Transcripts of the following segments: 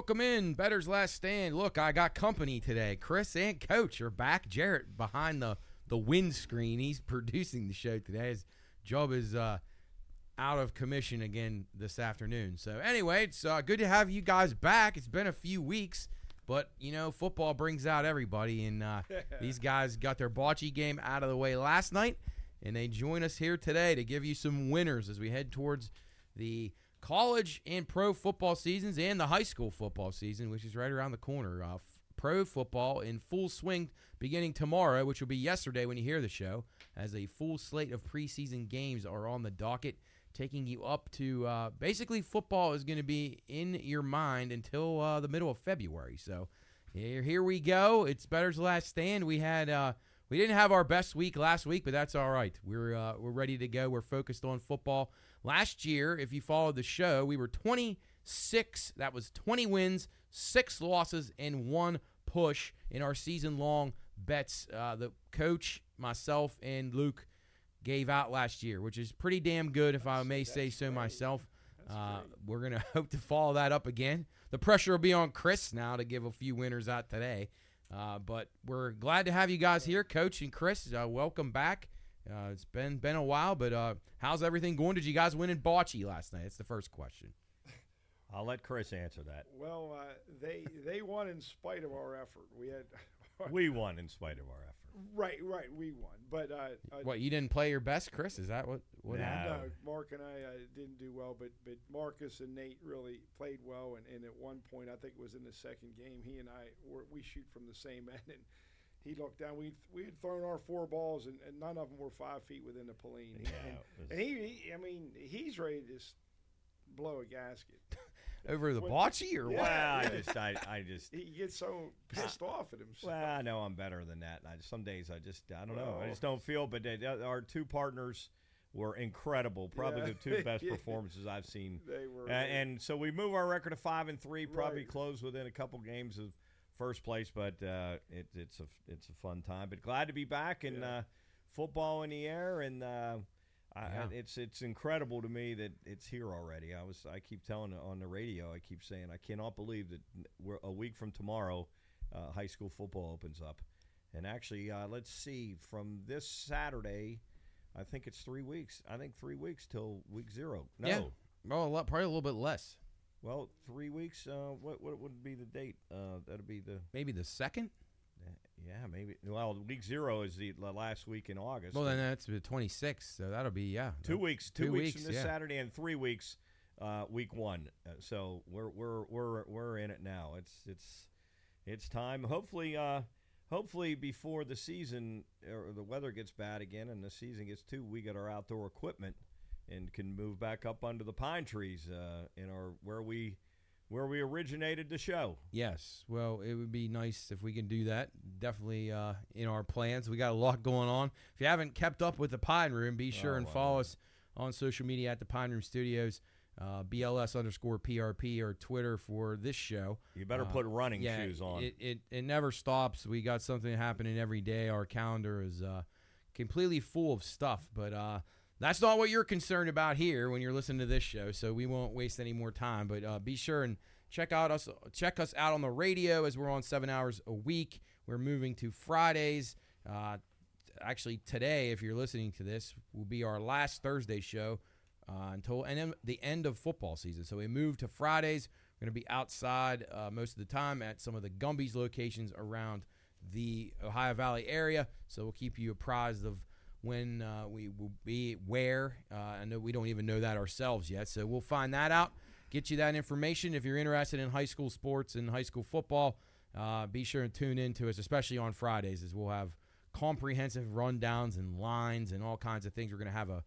Welcome in. Bettor's Last Stand. Look, I got company today. Chris and Coach are back. Jarrett behind the, the windscreen. He's producing the show today. His job is uh, out of commission again this afternoon. So, anyway, it's uh, good to have you guys back. It's been a few weeks, but, you know, football brings out everybody. And uh, these guys got their bocce game out of the way last night, and they join us here today to give you some winners as we head towards the – college and pro football seasons and the high school football season, which is right around the corner. Uh, pro football in full swing beginning tomorrow, which will be yesterday when you hear the show, as a full slate of preseason games are on the docket, taking you up to uh, basically football is going to be in your mind until uh, the middle of February. So here, here we go. It's Bettor's last stand. We had. Uh, we didn't have our best week last week, but that's all right. We're uh, we're ready to go. We're focused on football. Last year, if you followed the show, we were 26. That was 20 wins, six losses, and one push in our season long bets. Uh, the coach, myself, and Luke gave out last year, which is pretty damn good, if I may say so myself. Uh, we're going to hope to follow that up again. The pressure will be on Chris now to give a few winners out today. Uh, but we're glad to have you guys here, Coach and Chris. Uh, welcome back. Uh, it's been been a while, but uh, how's everything going? Did you guys win in bocce last night? It's the first question. I'll let Chris answer that. Well, uh, they they won in spite of our effort. We had we won in spite of our effort. Right, right, we won. But uh, what you didn't play your best, Chris? Is that what? what no. no, Mark and I didn't do well, but but Marcus and Nate really played well. And, and at one point, I think it was in the second game, he and I were we shoot from the same end and he looked down. We we had thrown our four balls, and, and none of them were five feet within the pallino. Yeah, and, and he, he, I mean, he's ready to just blow a gasket. Over the bocce or yeah, what? Well, I just, I, I just. He gets so pissed off at himself. Well, I know I'm better than that. I, some days I just, I don't know. I just don't feel. But they, our two partners were incredible. Probably Yeah. the two best performances I've seen. They were. Uh, and so we move our record to five and three. Probably Right. close within a couple games of first place, but uh, it, it's a it's a fun time. But glad to be back and Yeah. uh, football in the air, and uh, Yeah. I, it's it's incredible to me that it's here already. I was I keep telling on the radio, I keep saying I cannot believe that we're a week from tomorrow, uh, high school football opens up, and actually uh, let's see from this Saturday. I think it's three weeks. I think three weeks till week zero. No, Yeah. Well, a lot, probably a little bit less. Well, three weeks. Uh, what what would be the date? Uh, that'll be the Maybe the second. yeah maybe. Well, week zero is the the last week in August. Well, then that's the 26th. So that'll be yeah. two weeks. Two, two weeks, weeks, from this yeah. Saturday and three weeks. Uh, week one. Uh, so we're we're we're we're in it now. It's it's it's time. Hopefully, uh, hopefully before the season or the weather gets bad again and the season gets too, we get our outdoor equipment and can move back up under the pine trees uh, in our where we where we originated the show. Yes. Well, it would be nice if we can do that. Definitely uh, in our plans. We got a lot going on. If you haven't kept up with the Pine Room, be sure Oh, and follow us on social media at the Pine Room Studios, uh, BLS underscore PRP or Twitter for this show. You better Uh, put running yeah, shoes on. It, it it never stops. We got something happening every day. Our calendar is uh, completely full of stuff, but uh, that's not what you're concerned about here when you're listening to this show. So we won't waste any more time. But uh, be sure and check out us check us out on the radio as we're on seven hours a week. We're moving to Fridays. Uh, actually, today, if you're listening to this, will be our last Thursday show uh, until and the end of football season. So we moved to Fridays. We're going to be outside uh, most of the time at some of the Gumby's locations around the Ohio Valley area. So we'll keep you apprised of when uh, we will be where. Uh, I know we don't even know that ourselves yet. So we'll find that out. Get you that information if you're interested in high school sports and high school football. Uh, be sure and tune in to us, especially on Fridays, as we'll have comprehensive rundowns and lines and all kinds of things. We're going to have a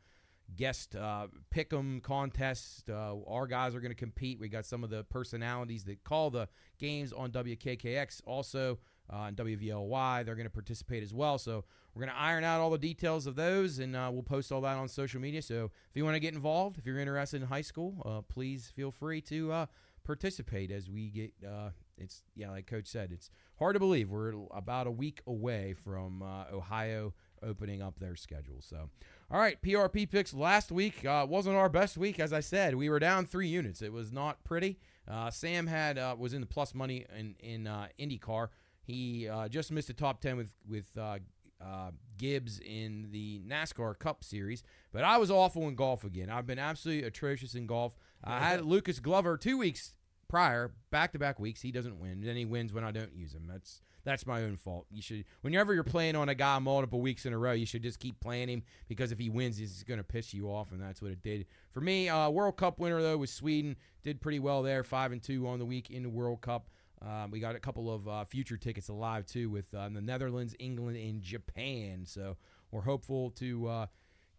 guest uh, pick 'em contest. Uh, our guys are going to compete. We got some of the personalities that call the games on WKKX also uh, and WVLY. They're going to participate as well. So we're going to iron out all the details of those, and uh, we'll post all that on social media. So if you want to get involved, if you're interested in high school, uh, please feel free to uh, participate as we get. Uh, it's yeah, like Coach said, it's hard to believe we're about a week away from uh, Ohio opening up their schedule. So, all right, PRP picks last week uh, wasn't our best week, as I said. We were down three units. It was not pretty. Uh, Sam had uh, was in the plus money in in IndyCar. He uh, just missed the top ten with with uh, uh, Gibbs in the NASCAR Cup Series, but I was awful in golf again. I've been absolutely atrocious in golf. I had Lucas Glover two weeks prior, back to back weeks. He doesn't win. Then he wins when I don't use him. That's that's my own fault. You should whenever you're playing on a guy multiple weeks in a row, you should just keep playing him because if he wins, he's going to piss you off, and that's what it did for me. Uh, World Cup winner though was Sweden. Did pretty well there, five and two on the week in the World Cup. Um, we got a couple of uh, future tickets alive too with uh, the Netherlands, England, and Japan. So we're hopeful to uh,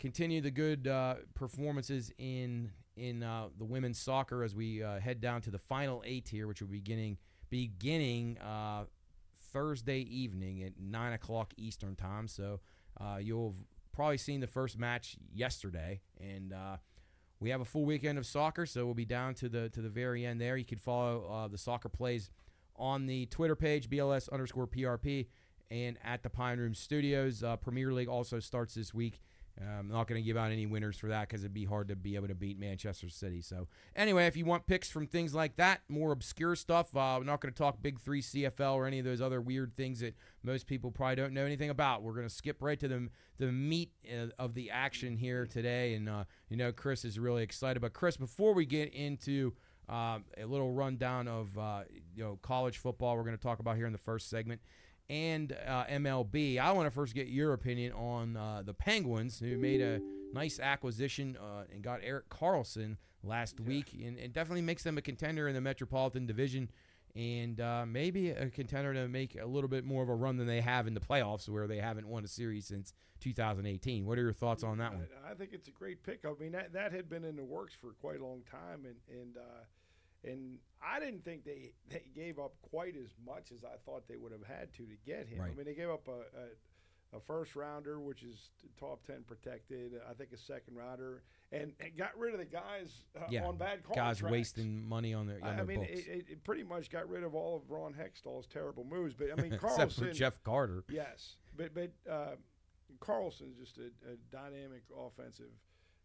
continue the good uh, performances in in uh, the women's soccer as we uh, head down to the final eight here, which will be beginning beginning Thursday evening at nine o'clock Eastern time. So you'll have probably seen the first match yesterday, and we have a full weekend of soccer. So we'll be down to the to the very end there. You can follow the soccer plays on the Twitter page BLS underscore PRP and at the Pine Room Studios. Uh, Premier League also starts this week. I'm not going to give out any winners for that because it'd be hard to be able to beat Manchester City. So, anyway, if you want picks from things like that, more obscure stuff, uh, we're not going to talk Big Three CFL or any of those other weird things that most people probably don't know anything about. We're going to skip right to the the meat uh, of the action here today, and uh, you know Chris is really excited. But Chris, before we get into um, a little rundown of uh, you know college football, we're going to talk about here in the first segment and uh, MLB. I want to first get your opinion on uh, the Penguins, who made a nice acquisition uh, and got Erik Karlsson last week, and it definitely makes them a contender in the Metropolitan Division, and uh, maybe a contender to make a little bit more of a run than they have in the playoffs, where they haven't won a series since 2018. What are your thoughts on that one? I, think it's a great pick. I mean, that, that had been in the works for quite a long time, and and uh, and I didn't think they, they gave up quite as much as I thought they would have had to to get him. Right. I mean, they gave up a, a, a first rounder, which is top 10 protected, I think a second rounder, and, and got rid of the guys uh, Yeah, on bad contracts. Guys wasting money on their, on I, I their mean, it, it, pretty much got rid of all of Ron Hextall's terrible moves. But I mean, Except for Jeff Carter. Yes, but but uh, Karlsson's just a, a dynamic offensive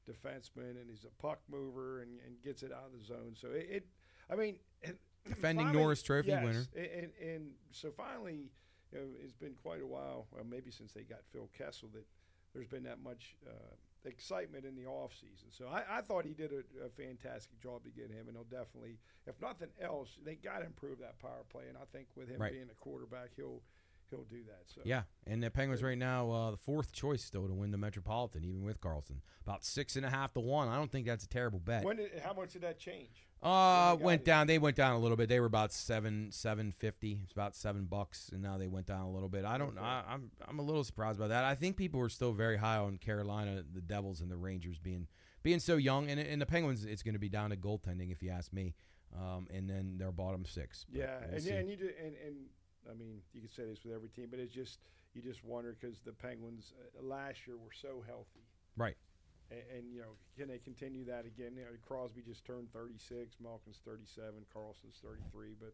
defenseman, and he's a puck mover and, and gets it out of the zone. So it, it I mean, Defending finally- Norris Trophy yes, winner. and, and and so finally, you know, it's been quite a while, well, maybe since they got Phil Kessel, that there's been that much uh, excitement in the off season. So I, I thought he did a, a fantastic job to get him, and he'll definitely, if nothing else, they got to improve that power play. And I think with him Right. being a quarterback, he'll he'll do that. So Yeah, and the Penguins right now, uh, the fourth choice still to win the Metropolitan, even with Karlsson, about six and a half to one. I don't think that's a terrible bet. When did, how much did that change? Uh, When they got went down. They went down a little bit. They were about seven, seven fifty. It's about seven bucks, and now they went down a little bit. I don't. I, I'm. I'm a little surprised by that. I think people were still very high on Carolina, the Devils, and the Rangers being being so young, and, and the Penguins. It's going to be down to goaltending, if you ask me. Um, and then their bottom six. But Yeah, we'll and see. yeah, and you do, and, and I mean, you could say this with every team, but it's just you just wonder because the Penguins uh, last year were so healthy, right. And, and you know, can they continue that again? You know, Crosby just turned 36, Malkin's 37, Karlsson's 33, but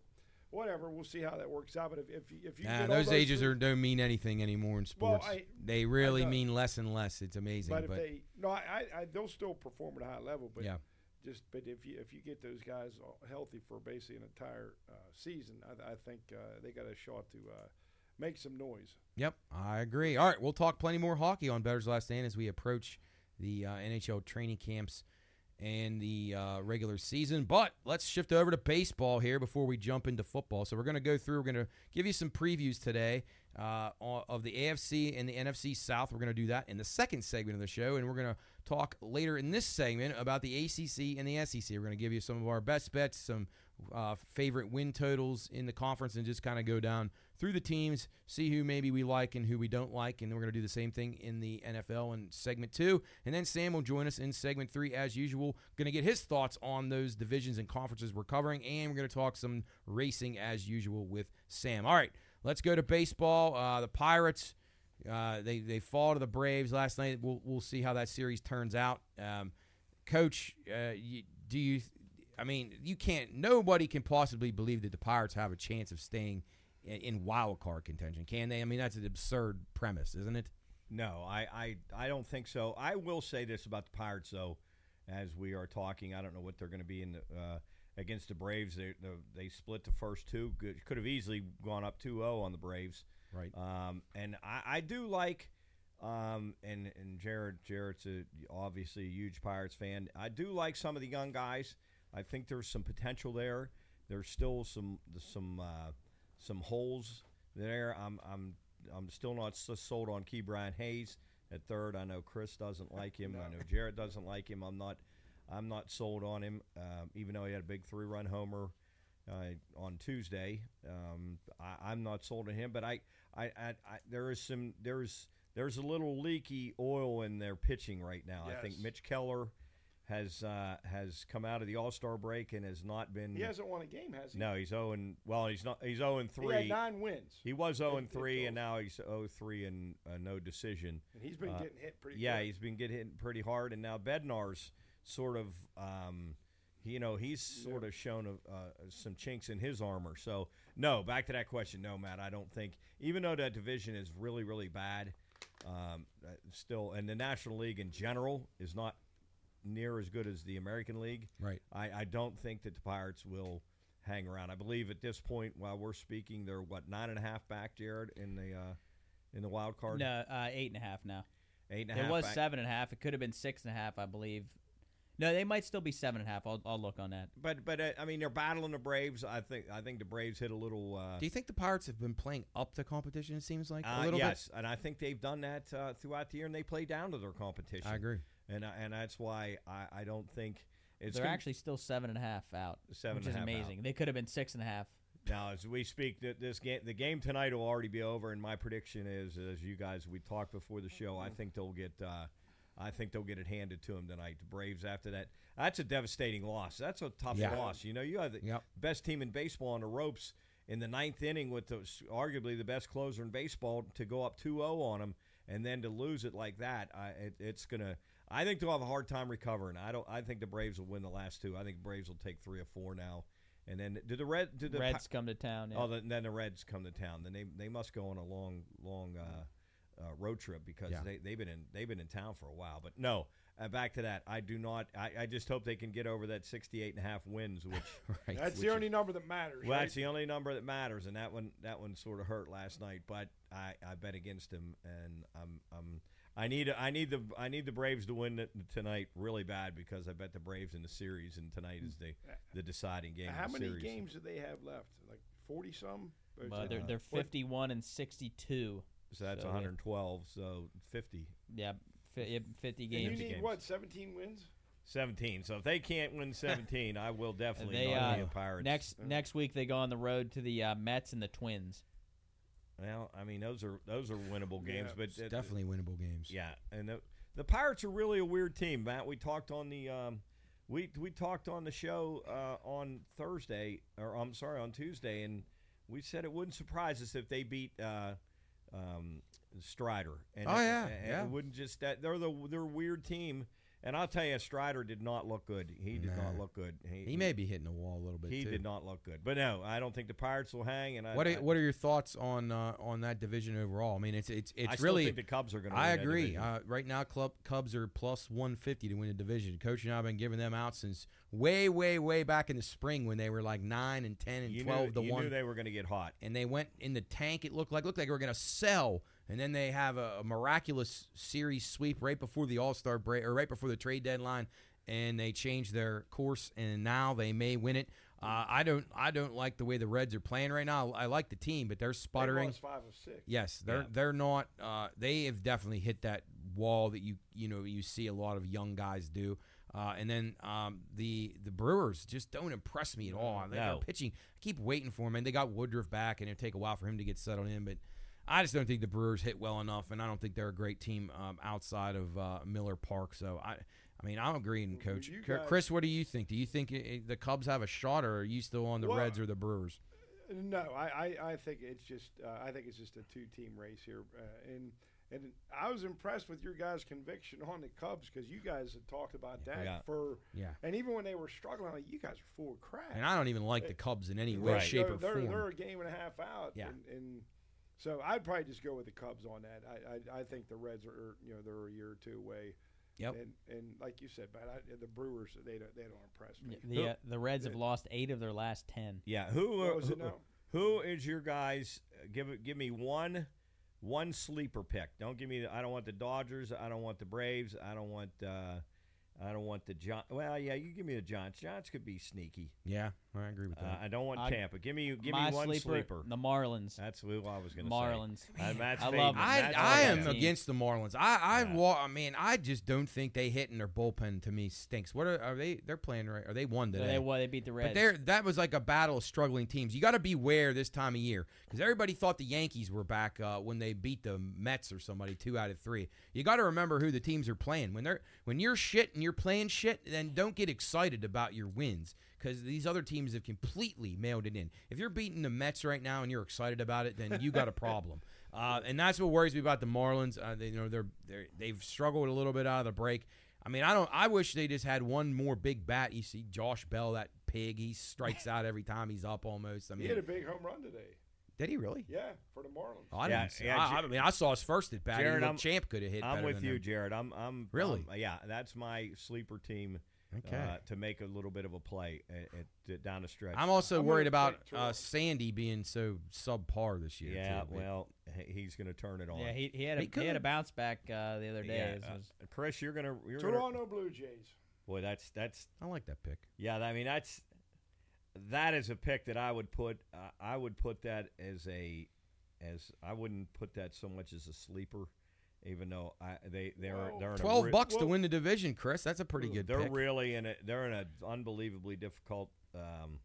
whatever, we'll see how that works out. But if if you, if you Nah, all those ages three- are don't mean anything anymore in Well, sports. I- they really mean less and less. It's amazing. but if but they no, I, I, I they'll still perform at a high level, but yeah. just but if you if you get those guys healthy for basically an entire uh, season, I, I think uh, they got a shot to uh, make some noise. Yep, I agree. All right, we'll talk plenty more hockey on Bettor's Last Stand as we approach the uh, NHL training camps and the uh, regular season. But let's shift over to baseball here before we jump into football. So we're going to go through. We're going to give you some previews today uh, of the AFC and the NFC South. We're going to do that in the second segment of the show, and we're going to talk later in this segment about the ACC and the SEC. We're going to give you some of our best bets, some uh, favorite win totals in the conference, and just kind of go down through the teams, see who maybe we like and who we don't like, and then we're going to do the same thing in the NFL in segment two. And then Sam will join us in segment three as usual. Going to get his thoughts on those divisions and conferences we're covering, and we're going to talk some racing as usual with Sam. All right, let's go to baseball. Uh, the Pirates. Uh, they they fall to the Braves last night. We'll we'll see how that series turns out. Um, Coach, uh, you, do you? I mean, you can't. Nobody can possibly believe that the Pirates have a chance of staying in, in wild card contention, can they? I mean, that's an absurd premise, isn't it? No, I, I, I don't think so. I will say this about the Pirates, though, as we are talking. I don't know what they're going to be in the uh, against the Braves. They the, they split the first two. Good, could have easily gone up 2-0 on the Braves. Right. Um, and I, I do like, um, and and Jarrett Jarrett's a, obviously a huge Pirates fan. I do like some of the young guys. I think there's some potential there. There's still some some uh, some holes there. I'm I'm I'm still not s- sold on Ke'Bryan Hayes at third. I know Chris doesn't like him. I know Jarrett doesn't like him. I'm not I'm not sold on him, um, even though he had a big three run homer uh, on Tuesday. Um, I, I'm not sold on him, but I, I, I, I there is some there's there's a little leaky oil in their pitching right now. I think Mitch Keller has uh, has come out of the All Star break and has not been. He hasn't won a game, has he? No, he's 0 and well, he's not. He's 0 and He three. had nine wins, He was 0 and It- it 3, and now he's zero three and uh, no decision. and he's been Uh, getting hit pretty. Yeah, good. he's been getting hit pretty hard, and now Bednar's sort of, um, you know, he's sort of shown uh, some chinks in his armor. So, no, back to that question. No, Matt, I don't think, even though that division is really, really bad, um, uh, still, and the National League in general is not near as good as the American League. Right. I, I don't think that the Pirates will hang around. I believe at this point, while we're speaking, they're what nine and a half back, Jarrett, in the uh, in the wild card. No, uh, eight and a half now. eight and a It half was back. seven and a half. It could have been six and a half, I believe. No, they might still be seven and a half. I'll, I'll look on that. But but uh, I mean they're battling the Braves. I think I think the Braves hit a little. Uh, Do you think the Pirates have been playing up to competition? It seems like uh, a little bit? yes, and I think they've done that uh, throughout the year, and they play down to their competition. I agree. And I- and that's why I, I don't think it's They're gonna- actually still seven and a half out, Seven which and is a half amazing. They could have been six and a half. now as we speak. th- This game, the game tonight will already be over, and my prediction is, as you guys we talked before the show, I think they'll get. Uh, I think they'll get it handed to them tonight. The Braves after that. That's a devastating loss. That's a tough Yeah. loss. You know, you have the Yep. best team in baseball on the ropes in the ninth inning with the, arguably the best closer in baseball to go up 2-0 on them and then to lose it like that. I, it, it's gonna. I think they'll have a hard time recovering. I don't. I think the Braves will win the last two. I think Braves will take three or four now. And then did the red? Did the Pi- Reds come to town. Yeah. Oh, then, then the Reds come to town. Then they they must go on a long long uh, uh, road trip because Yeah. they they've been in they've been in town for a while. But no, uh, back to that. I do not. I, I just hope they can get over that 68 and a half wins, which Right. That's which the only number that matters. well, right? that's the only number that matters, and that one that one sort of hurt last night. But I, I bet against him, and I'm I'm I need I need the I need the Braves to win it tonight really bad because I bet the Braves in the series, and tonight is the the deciding game. How of the many series. games do they have left? Like forty some. Or is But it- they're they're 51 and 62. So that's So, yeah. 112. So 50, Yeah, yeah, 50 and you need games. what? Seventeen wins. 17. So if they can't win 17, I will definitely They, not be uh, a Pirates. Next next week they go on the road to the uh, Mets and the Twins. well, I mean those are those are winnable games, Yeah, but It's uh, definitely winnable games. Yeah, and the, the Pirates are really a weird team, Matt. We talked on the um, we we talked on the show uh, on Thursday, or I'm sorry, on Tuesday, and we said it wouldn't surprise us if they beat uh, um, Strider. And Oh, it- yeah, and yeah. It wouldn't just that they're the they're a weird team, and I'll tell you, Strider did not look good. He did not look good. He may be hitting the wall a little bit. He too. did not look good. But no, I don't think the Pirates will hang. And I, What are, I, what are your thoughts on uh, on that division overall? I mean, it's it's it's I really. think the Cubs are going to. I agree. Uh, right now, club Cubs are plus one fifty to win the division. Coach and I have been giving them out since way, way, way back in the spring when they were like nine and ten and you twelve knew, to you one, knew they were going to get hot. and they went in the tank. It looked like looked like they were going to sell, and then they have a, a miraculous series sweep right before the All Star break or right before the trade deadline, and they change their course, and now they may win it. Uh, I don't I don't like the way the Reds are playing right now. I like the team, but they're sputtering. lost five of six. Yes, they're Yeah. they're not. Uh, they have definitely hit that wall that you you know you see a lot of young guys do. Uh, and then um, the the Brewers just don't impress me at all. They No. are pitching. I keep waiting for him, and they got Woodruff back, and it'll take a while for him to get settled in. But I just don't think the Brewers hit well enough, and I don't think they're a great team um, outside of uh, Miller Park. So I. I mean, I'm agreeing, Coach. guys- Chris, what do you think? Do you think it, it- the Cubs have a shot, or are you still on the Well, Reds or the Brewers? No, I, I, I think it's just uh, I think it's just a two team race here, uh, and and I was impressed with your guys' conviction on the Cubs because you guys had talked about that Yeah. for Yeah. and even when they were struggling, like, you guys are full of crap. And I don't even like the Cubs in any way, Right. shape, they're, or form. they're a game and a half out. Yeah. And, and so I'd probably just go with the Cubs on that. I, I, I think the Reds are, you know, they're a year or two away. Yep. And and like you said, but I, the Brewers they don't they don't impress me. The Who- uh, the Reds have lost eight of their last ten. Yeah, who What are- was it who, now? who is your guys? uh, Give. Give me one, one sleeper pick. Don't give me. The, I don't want the Dodgers. I don't want the Braves. I don't want. Uh, I don't want the John. Well, yeah, you give me the Giants. Giants could be sneaky. Yeah, I agree with Uh, that. I don't want I- Tampa. Give me. Give My me one sleeper, sleeper. the Marlins. That's who I was going to Marlins. say. Uh, Matt's I fading. love I, Matt's I fading. am team. against the Marlins. I I Yeah. wa- I mean I just don't think they hit and their bullpen to me stinks. What are, are they? They're playing right? Are they won So today? they well, they beat the Reds. But there, that was like a battle of struggling teams. You got to beware this time of year because everybody thought the Yankees were back uh, when they beat the Mets or somebody two out of three. You got to remember who the teams are playing when they're when you're shit and you're playing shit. Then don't get excited about your wins because these other teams have completely mailed it in. If you're beating the Mets right now and you're excited about it, then you got a problem. Uh, and that's what worries me about the Marlins. Uh, they, you know, they're, they're they've struggled a little bit out of the break. I mean, I don't. I wish they just had one more big bat. You see, Josh Bell, that pig, he strikes out every time he's up. Almost. I mean, he hit a big home run today. did he really? Yeah, for the Marlins. Oh, I Yeah, didn't. See, yeah, I, I mean, I saw his first at bat. Jarrett, Jarrett, I'm- Champ could have hit. I'm with than you, him. Jarrett. I'm. I'm Really? um, yeah, that's my sleeper team. Okay. Uh, to make a little bit of a play at, at, down the stretch. I'm also I'm worried about uh, Sandy being so subpar this year. yeah, too, well, he's going to turn it on. yeah, he, he had a He he, had a bounce back uh, the other day. Yeah, It uh, was- Chris, you're gonna, you're gonna, Toronto Blue Jays. boy, that's that's I like that pick. yeah. I mean, that's that is a pick that I would put. Uh, I would put that as a as I wouldn't put that so much as a sleeper, even though I they they're Well, they're in Twelve a re- bucks to win the division, Chris. That's a pretty good They're pick. really in a they're in an unbelievably difficult um,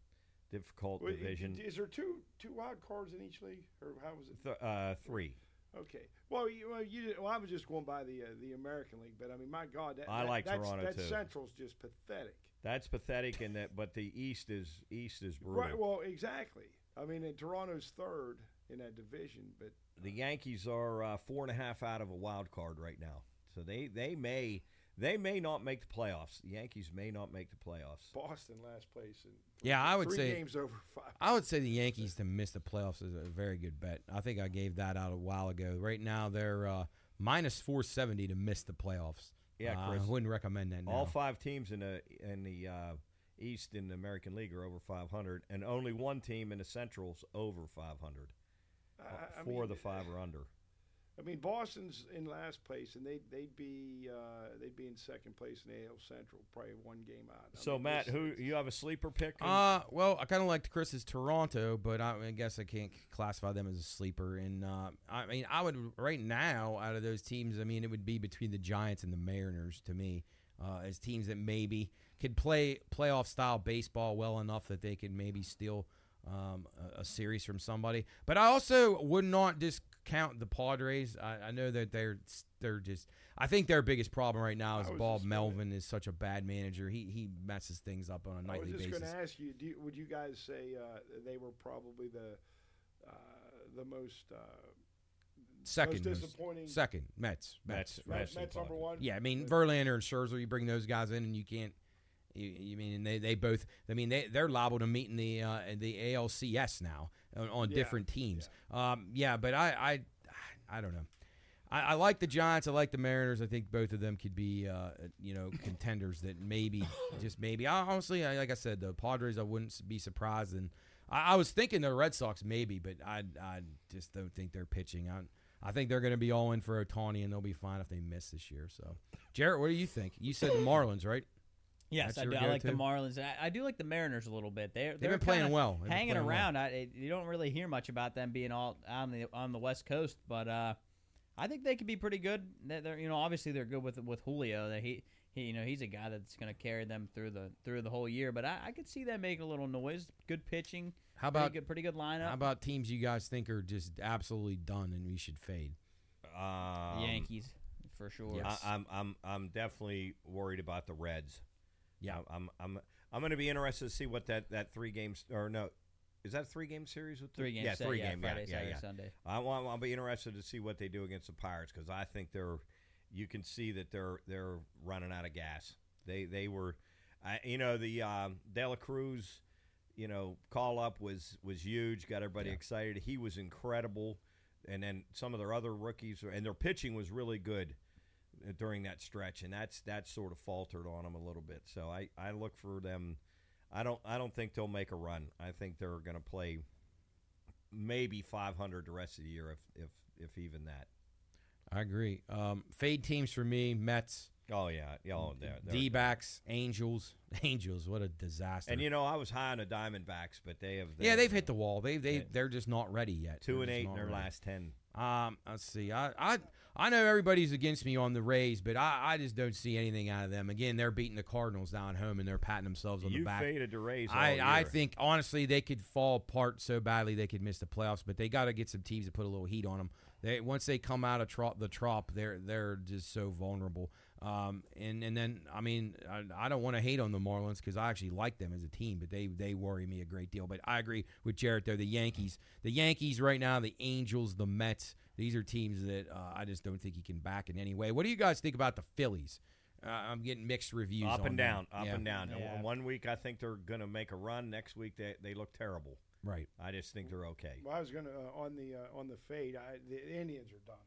difficult Wait, division. Is there two two wild cards in each league, or how was it? Th- uh, three. Okay. Well, you, well, you, well, I was just going by the uh, the American League, but I mean, my God, that, I that- like that's, Toronto, that too. Central's just pathetic. That's pathetic, and that but the East is East is brutal. Right. Well, exactly. I mean, and Toronto's third in that division, but the Yankees are uh, four and a half out of a wild card right now, so they they may they may not make the playoffs. The Yankees may not make the playoffs. Boston last place. And Yeah, I would three say- games over five. I would say the Yankees to miss the playoffs is a very good bet. I think I gave that out a while ago. Right now they're uh, minus four seventy to miss the playoffs. Yeah, Uh, I wouldn't recommend that. Now. All five teams in the in the uh, East in the American League are over 500, and only one team in the Central's over 500. I- I Four of the five are under. I mean, Boston's in last place, and they'd they'd be uh, they'd be in second place in the AL Central, probably one game out. I So mean, Matt, who you have a sleeper pick? Uh, well, I kind of liked Chris's Toronto, but I, I guess I can't classify them as a sleeper. And uh, I mean, I would right now out of those teams, I mean, it would be between the Giants and the Mariners to me, uh, as teams that maybe could play playoff style baseball well enough that they could maybe steal um, a, a series from somebody. But I also would not discount the Padres. I, I know that they're they're just. I think their biggest problem right now is Bob just gonna- Melvin is such a bad manager. He he messes things up on a nightly basis. I was just going to ask you, do you, would you guys say uh, they were probably the uh, the most uh, Second, most most- disappointing? second Mets. Mets. Mets. Mets, Mets Mets number one. Yeah, I mean Verlander and Scherzer. You bring those guys in, and you can't. You, you mean they, they both? I mean they they're liable to meet in the uh, the ALCS now on, on Yeah, different teams. Yeah. Um, yeah, but I I, I don't know. I, I like the Giants. I like the Mariners. I think both of them could be uh, you know contenders that maybe just maybe. I, honestly, I, like I said, the Padres. I wouldn't be surprised. And I, I was thinking the Red Sox maybe, but I I just don't think they're pitching. I, I think they're going to be all in for Ohtani, and they'll be fine if they miss this year. So, Jarrett, what do you think? You said the Marlins, right? Yes, I do. I like the go-to? Marlins. I, I do like the Mariners a little bit. They're They've they're been playing well. They've hanging playing well. around. I, you don't really hear much about them being all on the on the West Coast, but uh, I think they could be pretty good. They're, they're you know obviously they're good with with Julio. That he, he you know he's a guy that's going to carry them through the through the whole year. But I, I could see them making a little noise. Good pitching. How pretty about good, pretty good lineup. how about teams you guys think are just absolutely done and we should fade? Um, Yankees for sure. Yes. I, I'm I'm I'm definitely worried about the Reds. Yeah. I'm I'm I'm going to be interested to see what that that three games or no, is that a three game series with the, Three games. Yeah, set, three yeah, game. Friday, yeah, Saturday, yeah, yeah. Sunday. I want I'll be interested to see what they do against the Pirates because I think they're you can see that they're they're running out of gas. They they were, I, you know, the um, De La Cruz, you know, call up was was huge. Got everybody Yeah. excited. He was incredible, and then some of their other rookies and their pitching was really good. During that stretch, and that's that's sort of faltered on them a little bit. So I, I look for them. I don't I don't think they'll make a run. I think they're going to play maybe 500 the rest of the year, if if if even that. I agree. Um, fade teams for me: Mets, Oh yeah, yeah. Oh, D backs, Angels. Angels, what a disaster. And you know, I was high on the Diamondbacks, but they have yeah, they've hit the wall. They they Yeah. they're just not ready yet. 2 They're and eight in their ready. last ten. Um, let's see. I I I know everybody's against me on the Rays, but I, I just don't see anything out of them. Again, they're beating the Cardinals down home and they're patting themselves on You the back. faded the Rays. all I, I think honestly they could fall apart so badly they could miss the playoffs, but they got to get some teams to put a little heat on them. They once they come out of the trop, they're they're just so vulnerable. Um, and and then I mean I, I don't want to hate on the Marlins because I actually like them as a team, but they they worry me a great deal. But I agree with Jarrett though. The Yankees, the Yankees right now, the Angels, the Mets. These are teams that uh, I just don't think you can back in any way. What do you guys think about the Phillies? Uh, I'm getting mixed reviews. up on and them. down, up Yeah. and down. Yeah. One week I think they're going to make a run. Next week they they look terrible. Right. I just think they're okay. Well, I was gonna uh, on the uh, on the fade. I, the Indians are done.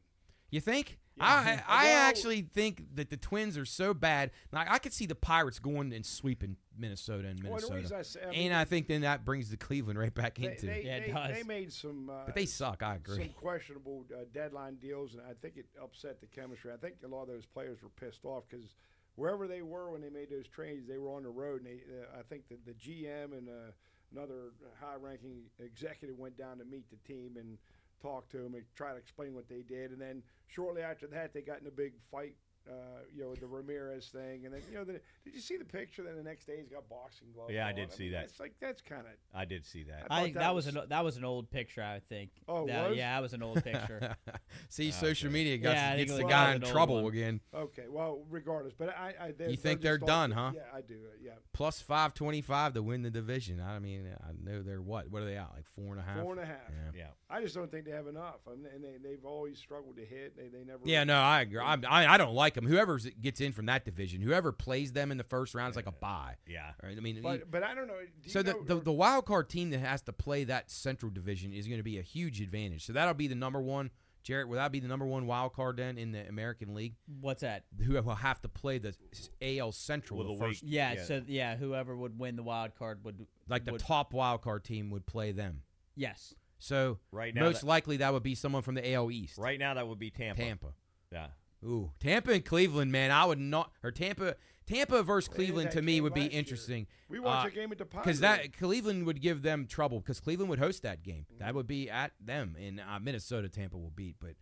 You think? Yeah. I I Well- actually think that the Twins are so bad. Like I could see the Pirates going and sweeping Minnesota and Minnesota. reason I say, I mean, and I think then that brings the Cleveland right back they, into. they, Yeah, it they, does. they made some. Uh, but they suck. I agree. Some questionable uh, deadline deals, and I think it upset the chemistry. I think a lot of those players were pissed off because wherever they were when they made those trades, they were on the road. And they, uh, I think that the GM and uh, another high-ranking executive went down to meet the team and talk to them and try to explain what they did. And then shortly after that, they got in a big fight. Uh, you know, the Ramirez thing, and then you know, the, did you see the picture? Then the next day he's got boxing gloves. Yeah, I on. did see mean, that. It's like that's kind of I did see that. I I think that that was was- an that was an old picture. I think. Oh, That- was? Yeah, that was an old picture. see, Okay. social media got, Yeah, I gets the was guy in trouble one. again. okay. Well, regardless, but I, I they're, You think they're they're done, huh? Yeah, I do. uh, Yeah, Plus five twenty five to win the division. I mean, I know they're what? What are they out? Like four and a half. four and a half. Yeah. yeah. I just don't think they have enough, and, and they, they've always struggled to hit. They, they never. Yeah, no, I agree. I, I, I don't like them. Whoever gets in from that division, whoever plays them in the first round is like a bye. Yeah. Right? I mean, you- But but I don't know. Do So the, know, the the wild card team that has to play that Central Division is going to be a huge advantage. So that'll be the number one. Jarrett, will that be the number one wild card then in the American League? What's that? Who will have to play the AL Central With the first. Yeah, Yeah. So yeah, whoever would win the wild card would like the would, top wild card team would play them. Yes. So Right now, most that, likely that would be someone from the AL East. right now that would be Tampa. Tampa. Yeah. Ooh, Tampa and Cleveland, man. I would not or Tampa Tampa versus Cleveland to me would be last year. interesting. we watched uh, a game at the because that Cleveland would give them trouble because Cleveland would host that game. Mm-hmm. That would be at them, in uh, Minnesota Tampa will beat. But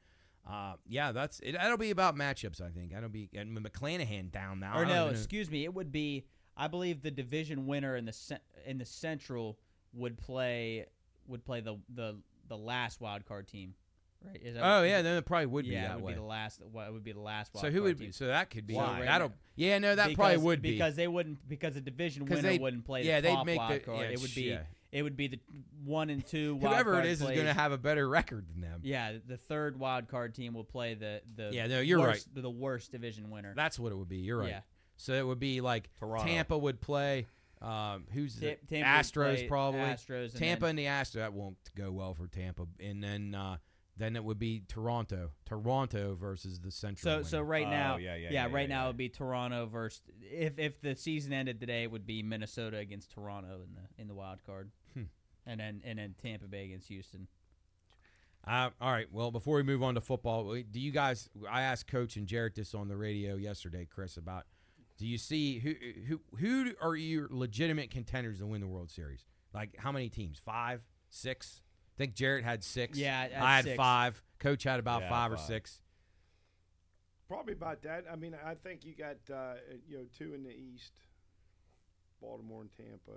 uh, yeah, that's it. That'll be about matchups. I think that'll be and McClanahan down now. or no, know- excuse me. It would be. I believe the division winner in the in the Central would play would play the the the last wild card team. Right? Is that Oh is yeah, then it probably would be yeah, that it would way. be the last. What it would be the last. Wild so who card would team. be? So that could be. Why? That'll. Yeah, no, that probably would be because they wouldn't because the division 'Cause winner they'd- wouldn't play yeah, the they'd top make wild the- card. yeah, it would sh- be yeah. it would be the one and two. wild whoever card it is is going to have a better record than them. Yeah, the third wild card team will play the the Yeah, no, you're worst, The worst division winner. That's what it would be. You're right. Yeah. So it would be like Toronto. Tampa would play. Um, who's the Ta- Tampa would Astros play probably. Astros and Tampa then- and the Astros that won't go well for Tampa, and then uh, then it would be Toronto, Toronto versus the Central. So so winner. right Oh, now, yeah, yeah, yeah, right yeah, now yeah. it would be Toronto versus if if the season ended today, it would be Minnesota against Toronto in the in the wild card, Hmm. and then and then Tampa Bay against Houston. Uh, all right. Well, before we move on to football, do you guys? I asked Coach and Jarrett this on the radio yesterday, Chris, about do you see who who who are your legitimate contenders to win the World Series? Like how many teams? Five, six? I think Jarrett had six. Yeah, I had I had six. five. Coach had about Yeah, five or six. probably about that. I mean, I think you got uh, you know two in the East, Baltimore and Tampa,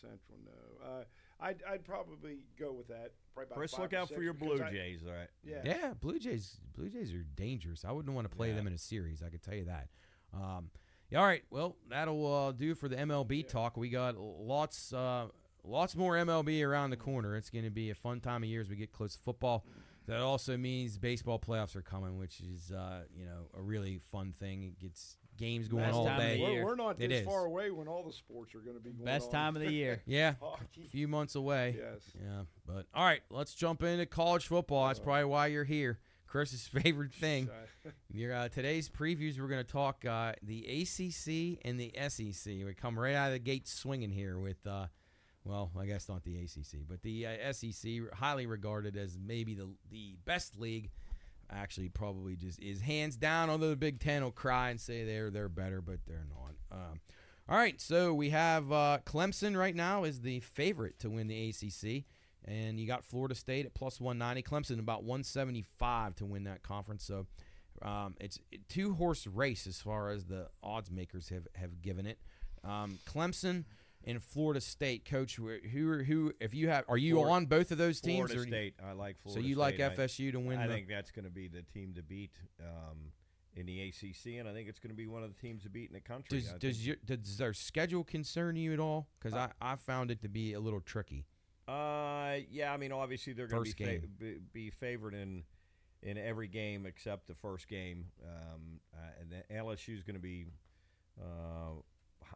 Central. No, uh, I'd I'd probably go with that. Probably Chris, look out for your because Blue I- Jays, all right? Yeah. Yeah, Blue Jays. Blue Jays are dangerous. I wouldn't want to play Yeah. them in a series. I could tell you that. Um, yeah, all right. Well, that'll uh, do for the MLB Yeah. talk. We got lots, uh, lots more MLB around the corner. It's going to be a fun time of year as we get close to football. That also means baseball playoffs are coming, which is uh, you know a really fun thing. It gets games going Best all time of day. the year. We're, we're not It this is. far away when all the sports are going to be going Best on. time of the year. Yeah, a few months away. Yes. Yeah, but all right, let's jump into college football. That's probably why you're here. Chris's favorite thing. Your uh, today's previews, we're going to talk uh, the ACC and the SEC. We come right out of the gate swinging here with, uh, well, I guess not the ACC, but the uh, SEC, highly regarded as maybe the the best league. Actually, probably just is hands down. Although the Big Ten will cry and say they're they're better, but they're not. Um, all right, so we have uh, Clemson right now is the favorite to win the ACC, and you got Florida State at plus 190. Clemson about 175 to win that conference. So um, it's a two horse race as far as the odds makers have, have given it. Um, Clemson and Florida State, coach. Who who, if you have are you Florida- on both of those teams? Florida or do you- State. I like Florida so you like State. I- FSU to win? I the, think that's going to be the team to beat um, in the ACC, and I think it's going to be one of the teams to beat in the country. does does, your, does their schedule concern you at all? Because Uh, I, I found it to be a little tricky. Uh, yeah. I mean, obviously they're going to be, fa- be be favored in in every game except the first game. Um, uh, and then LSU is going to be. Uh,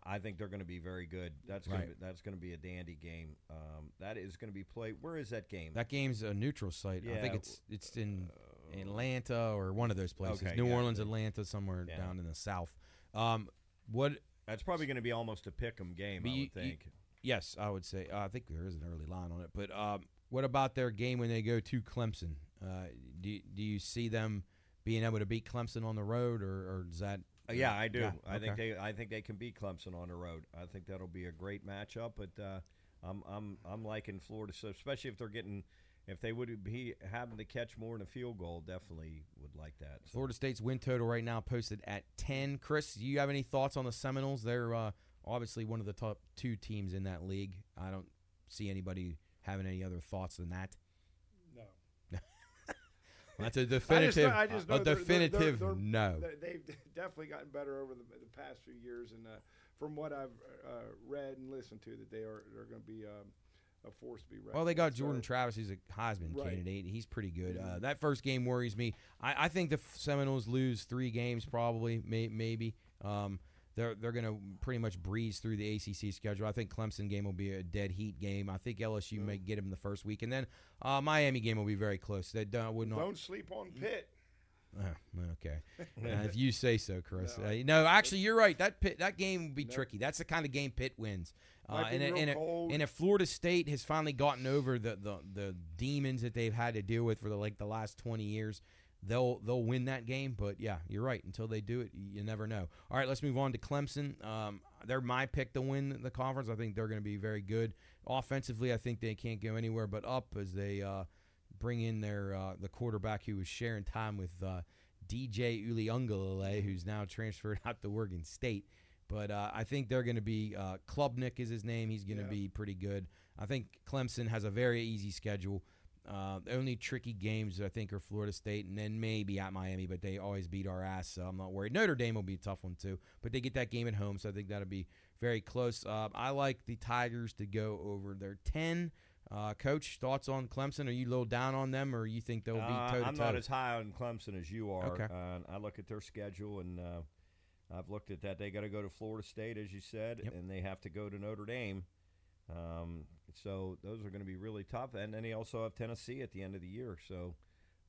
I think they're going to be very good. That's going Right. to be, that's going to be a dandy game. Um, that is going to be played. Where is that game? That game's a neutral site. I think it's it's in Uh, Atlanta or one of those places. Okay, New yeah. Orleans, Atlanta, somewhere Yeah. down in the south. Um, what? That's probably going to be almost a pick 'em game. I would think. Yes, I would say. Uh, I think there is an early line on it. But um, what about their game when they go to Clemson? Uh, do do you see them being able to beat Clemson on the road, or, or does that? Uh, yeah, I do. Yeah, I think they. I think they can beat Clemson on the road. I think that'll be a great matchup. But uh, I'm I'm I'm liking Florida, so especially if they're getting, if they would be having to catch more than a field goal, definitely would like that. So, Florida State's win total right now posted at ten. Chris, do you have any thoughts on the Seminoles? They're uh, obviously one of the top two teams in that league. I don't see anybody having any other thoughts than that. No. That's a I just definitive. know- I just a they're- they're- definitive they're- no. They- They've definitely gotten better over the, the past few years, and uh, from what I've uh, read and listened to, that they are they're going to be um, a force to be reckoned. Well, they got. Jordan So, Travis, He's a Heisman Right. candidate. He's pretty good. Uh, Mhm. that first game worries me. I, I think the Seminoles lose three games, probably, may, maybe. Um, they're they're going to pretty much breeze through the ACC schedule. I think Clemson game will be a dead heat game. I think LSU may get him the first week, and then uh, Miami game will be very close. They don't, would not. Don't sleep on Pitt. Uh, okay, Uh, if you say so, Chris. No. Uh, no, actually, you're right. That Pitt, that game will be Nope. tricky. That's the kind of game Pitt wins. Uh, and, and, cold. and if Florida State has finally gotten over the, the, the demons that they've had to deal with for the like the last 20 years, they'll they'll win that game. But yeah, you're right. Until they do it, you never know. All right, let's move on to Clemson. Um, they're my pick to win the conference. I think they're going to be very good offensively. I think they can't go anywhere but up as they uh, bring in their uh, the quarterback who was sharing time with uh, DJ Uiagalelei, who's now transferred out to Oregon State. But uh, I think they're going to be uh, Klubnik is his name. He's going to Yeah. be pretty good. I think Clemson has a very easy schedule. Uh, the only tricky games I think are Florida State and then maybe at Miami, but they always beat our ass, so I'm not worried. Notre Dame will be a tough one too, but they get that game at home, so I think that'll be very close. Uh, I like the Tigers to go over their ten. Uh, Coach, thoughts on Clemson? Are you a little down on them, or you think they'll be Uh, toe to I'm not as high on Clemson as you are. Okay. Uh, I look at their schedule, and uh, I've looked at that. They got to go to Florida State, as you said, Yep. and they have to go to Notre Dame. Um, so those are going to be really tough. And then they also have Tennessee at the end of the year. So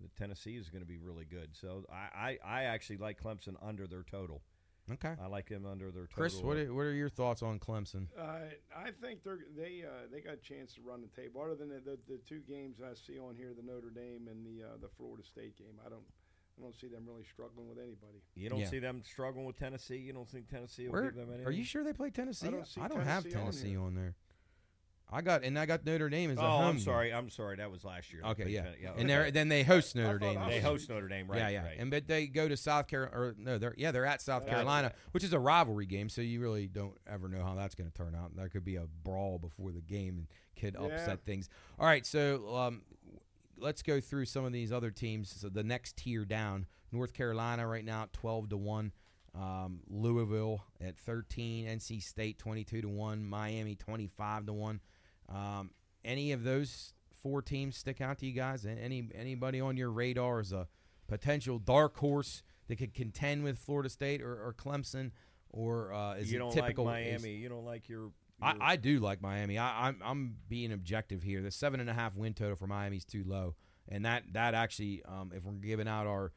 the Tennessee is going to be really good. So I, I, I actually like Clemson under their total. Okay, I like them under their total. Chris, what are, what are your thoughts on Clemson? Uh, I think they're they uh, they got a chance to run the table. Other than the, the, the two games I see on here, the Notre Dame and the uh, the Florida State game, I don't I don't see them really struggling with anybody. you don't Yeah. see them struggling with Tennessee. You don't think Tennessee will Where, give them anything? are you sure they play Tennessee? I don't see have Tennessee on Tennessee here. on there. I got and I got Notre Dame as Oh, a home. I'm sorry. I'm sorry. That was last year. They Okay, played yeah, and okay. then they host I Notre thought Dame. They host Notre Dame, right? yeah, yeah, right. and but they go to South Carolina. Or no, they're yeah, they're at South That's Carolina, right. which is a rivalry game. So you really don't ever know how that's going to turn out. There could be a brawl before the game and could Yeah. upset things. All right, so um, let's go through some of these other teams. So the next tier down, North Carolina right now at twelve to one. Um, Louisville at 13, NC State 22 to 1, Miami 25 to 1. Um, any of those four teams stick out to you guys? Any anybody on your radar as a potential dark horse that could contend with Florida State or, or Clemson, or uh, is you it don't typical? like is- Miami. You don't like your. your I, I do like Miami. I, I'm I'm being objective here. The seven and a half win total for Miami is too low. and that that actually, um, if we're giving out our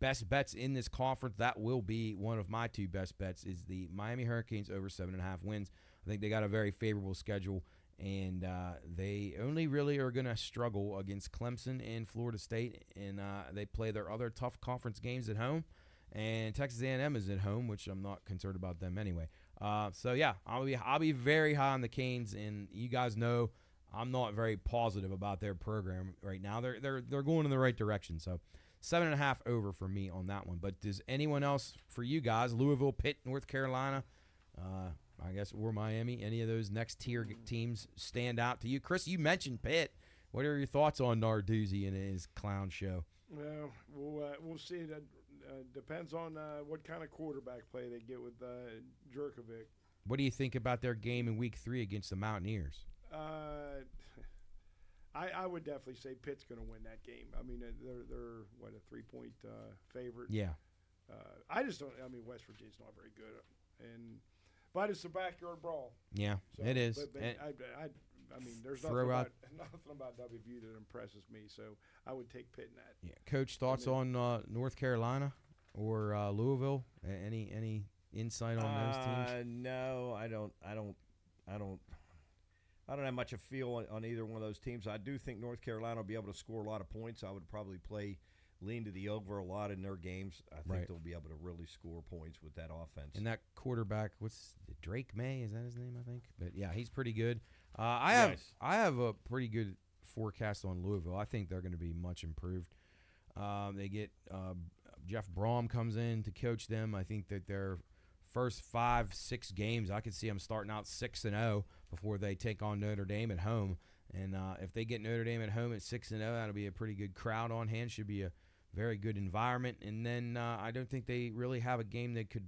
best bets in this conference, that will be one of my two best bets. Is the Miami Hurricanes over seven and a half wins. I think they got a very favorable schedule, and uh, they only really are going to struggle against Clemson and Florida State, and uh, they play their other tough conference games at home. And Texas A&M is at home, which I'm not concerned about them anyway. Uh, so yeah, I'll be I'll be very high on the Canes, and you guys know I'm not very positive about their program right now. They're they're they're going in the right direction. So seven and a half over for me on that one. But does anyone else for you guys? Louisville, Pitt, North Carolina, uh, I guess, or Miami? Any of those next tier teams stand out to you? Chris, you mentioned Pitt. What are your thoughts on Narduzzi and his clown show? Well, we'll uh, we'll see. That uh, depends on uh, what kind of quarterback play they get with uh, Jurkovec. What do you think about their game in Week Three against the Mountaineers? Uh, I, I would definitely say Pitt's going to win that game. I mean, uh, they're they're what a three point uh, favorite. Yeah, Uh, I just don't. I mean, West Virginia's not very good, and but it's a backyard brawl. yeah, So, it is. But, but And- I, I, I mean, there's nothing about, nothing about WVU that impresses me. So I would take Pitt in that. Yeah, coach, thoughts on uh, North Carolina or uh, Louisville? Any any insight on those teams? Uh, no, I don't. I don't. I don't. I don't have much of a feel on, on either one of those teams. I do think North Carolina will be able to score a lot of points. I would probably play lean to the over a lot in their games. I think Right. they'll be able to really score points with that offense. And that quarterback, what's Drake Maye? Is that his name? I think. But yeah, he's pretty good. Uh, I have Yes. I have a pretty good forecast on Louisville. I think they're going to be much improved. Um, they get uh, Jeff Brohm comes in to coach them. I think that their first five six games, I could see them starting out six and zero before they take on Notre Dame at home. And uh, if they get Notre Dame at home at six and zero, that'll be a pretty good crowd on hand. Should be a very good environment. And then uh, I don't think they really have a game that could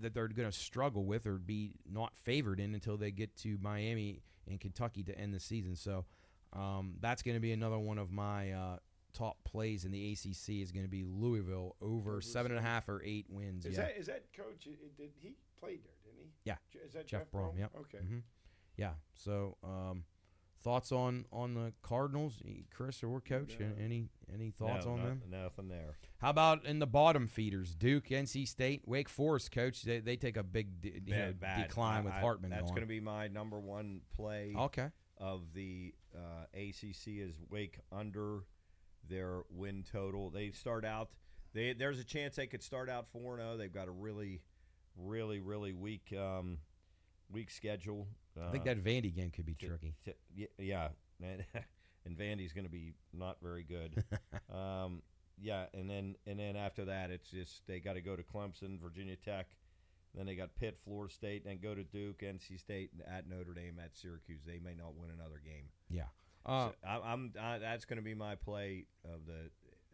that they're going to struggle with or be not favored in until they get to Miami and Kentucky to end the season. So um, that's going to be another one of my uh, top plays in the ACC is going to be Louisville over seven and a half or eight wins. Is yeah, that is that coach? Did he played there? Didn't he? Yeah. Is that Jeff Jeff, Brohm, yep. Okay. hmm yeah. So um, thoughts on on the Cardinals, Chris or coach? No. Any any thoughts No, on not- them? Nothing there. How about in the bottom feeders? Duke, NC State, Wake Forest, coach. They, they take a big de- you know, Bad, bad. decline I- with Hartman That's gone. going to be my number one play okay. of the uh, ACC is Wake under their win total. They start out. They there's a chance they could start out four zero. They've got a really, really, really weak um, weak schedule. I think Uh, that Vandy game could be tricky. t- yeah, and, and Vandy's going to be not very good. um, yeah, and then and then after that, it's just they got to go to Clemson, Virginia Tech, then they got Pitt, Florida State, and go to Duke, NC State, at Notre Dame, at Syracuse. They may not win another game. Yeah. Uh, So I, I'm I, that's going to be my play of the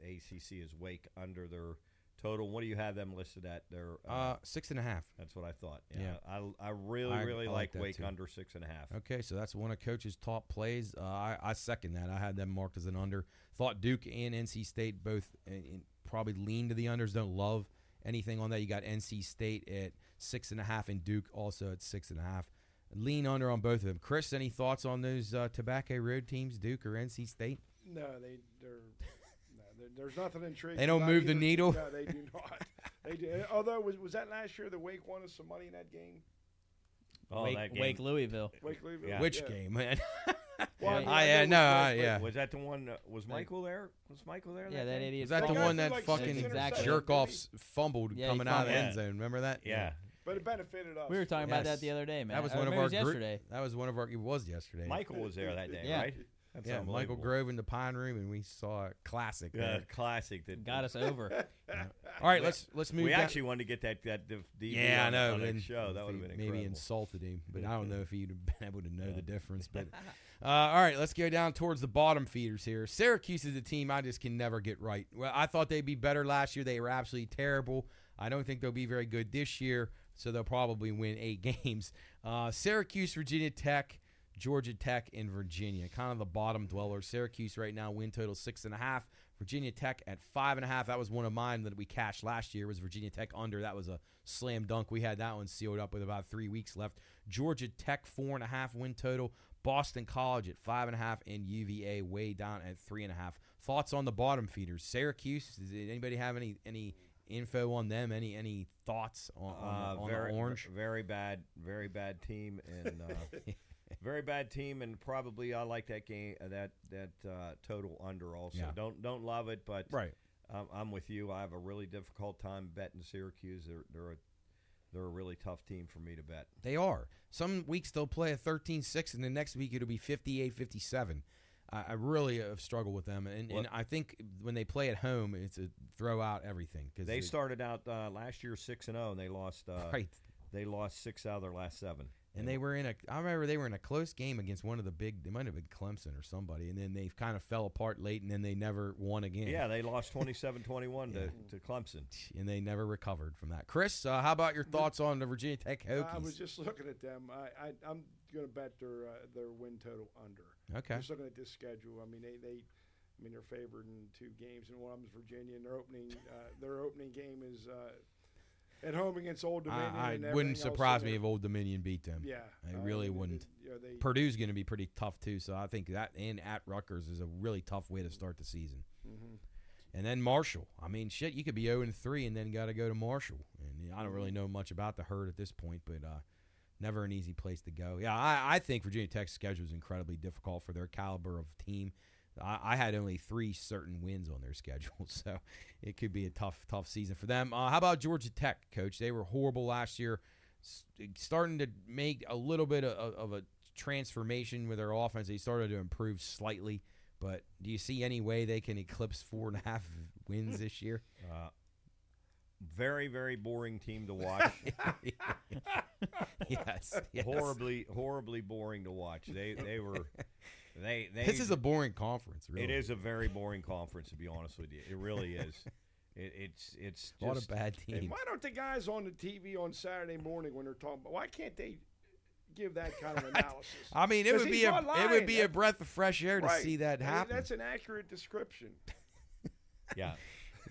ACC is Wake under their total. What do you have them listed at? Their uh, six and a half. that's what I thought. yeah. Yeah, I, I really I- really I like like Wake too. under six and a half. Okay, so that's one of Coach's top plays. Uh, I, I second that. I had them marked as an under. Thought Duke and NC State both uh, in- probably lean to the unders. Don't love anything on that. You got NC State at six and a half and Duke also at six and a half. Lean under on both of them. Chris, any thoughts on those uh, Tobacco Road teams, Duke or NC State? No, they they're. No, there- there's nothing intriguing. They don't move the either team. needle? No, they do not. they do. Although was was that last year that Wake won us some money in that game? Oh, Wake, that game. Wake Louisville. Wake Louisville. Yeah. Which Yeah. game, man? Well, I, Yeah. mean, I, I yeah, know no, was I, yeah. Was that the one? Uh, was Michael there? Was Michael there? Yeah, that game? idiot. Was that the one that like fucking six Exactly. jerk didn't off fumbled Yeah, coming out of the end zone? Remember that? Yeah. But it benefited us. We were talking about that the other day, man. That was Or one of our group- yesterday. That was one of our. It was yesterday. Michael was there that day, Yeah. right? That's yeah, Michael. Grove in the Pine Room, and we saw a classic. Yeah, there. classic. That Got us over. All right, let's let's move. On. We down- actually wanted to get that that div- DVD Yeah, I know. on and that show. That would have he been maybe incredible. insulted him, but I don't know if he'd have been able to know Yeah. the difference. But uh, all right, let's go down towards the bottom feeders here. Syracuse is a team I just can never get right. Well, I thought they'd be better last year. They were absolutely terrible. I don't think they'll be very good this year, so they'll probably win eight games. Uh, Syracuse, Virginia Tech. Georgia Tech and Virginia, kind of the bottom dweller. Syracuse right now win total six and a half. Virginia Tech at five and a half. That was one of mine that we cashed last year. Was Virginia Tech under? That was a slam dunk. We had that one sealed up with about three weeks left. Georgia Tech four and a half win total. Boston College at five and a half, and UVA way down at three and a half. Thoughts on the bottom feeders? Syracuse. Does anybody have any any info on them? Any any thoughts on, on, Uh, on very the orange? very bad, very bad team, and uh, very bad team, and probably I like that game, uh, that that uh, total under also. Yeah. Don't don't love it, but Right. I'm, I'm with you. I have a really difficult time betting Syracuse. They're they're a they're a really tough team for me to bet. They are. Some weeks they'll play a 13-6, and the next week it'll be 58-57. I, I really have struggled with them, and, and I think when they play at home, it's a throw out everything because They started out uh, last year six and zero, and they lost. Uh, right. They lost six out of their last seven. And they were in a. I remember they were in a close game against one of the big. They might have been Clemson or somebody, and then they kind of fell apart late, and then they never won again. Yeah, they lost 27-21 to, to Clemson. and they never recovered from that. Chris, uh, how about your thoughts on the Virginia Tech Hokies? I was just looking at them. I, I I'm going to bet their uh, their win total under. okay. Just looking at this schedule, I mean they, they I mean they're favored in two games, and one of them's Virginia, and their opening uh, their opening game is uh, at home against Old Dominion. I, I wouldn't surprise me if Old Dominion beat them. Yeah, I really wouldn't. You know, they, Purdue's going to be pretty tough too, so I think that and at Rutgers is a really tough way to start the season. mhm. And then Marshall. I mean, shit, you could be 0 and 3 and then got to go to Marshall. And I don't really know much about the herd at this point, but uh, never an easy place to go. Yeah, I, I think Virginia Tech's schedule is incredibly difficult for their caliber of team. I, I had only three certain wins on their schedule, so it could be a tough, tough season for them. Uh, how about Georgia Tech, coach? They were horrible last year, s- starting to make a little bit of, of a transformation with their offense. They started to improve slightly. But do you see any way they can eclipse four and a half wins this year? Uh, very very boring team to watch. yes, yes. horribly horribly boring to watch. They they were they they. This is a boring conference. Really, It is a very boring conference, to be honest with you. It really is. It, it's it's a lot of bad teams. why don't the guys on the TV on Saturday morning when they're talking? Why can't they give that kind of analysis? I mean, it would be a it would be a breath of fresh air to Right. see that I mean, happen. that's an accurate description. yeah.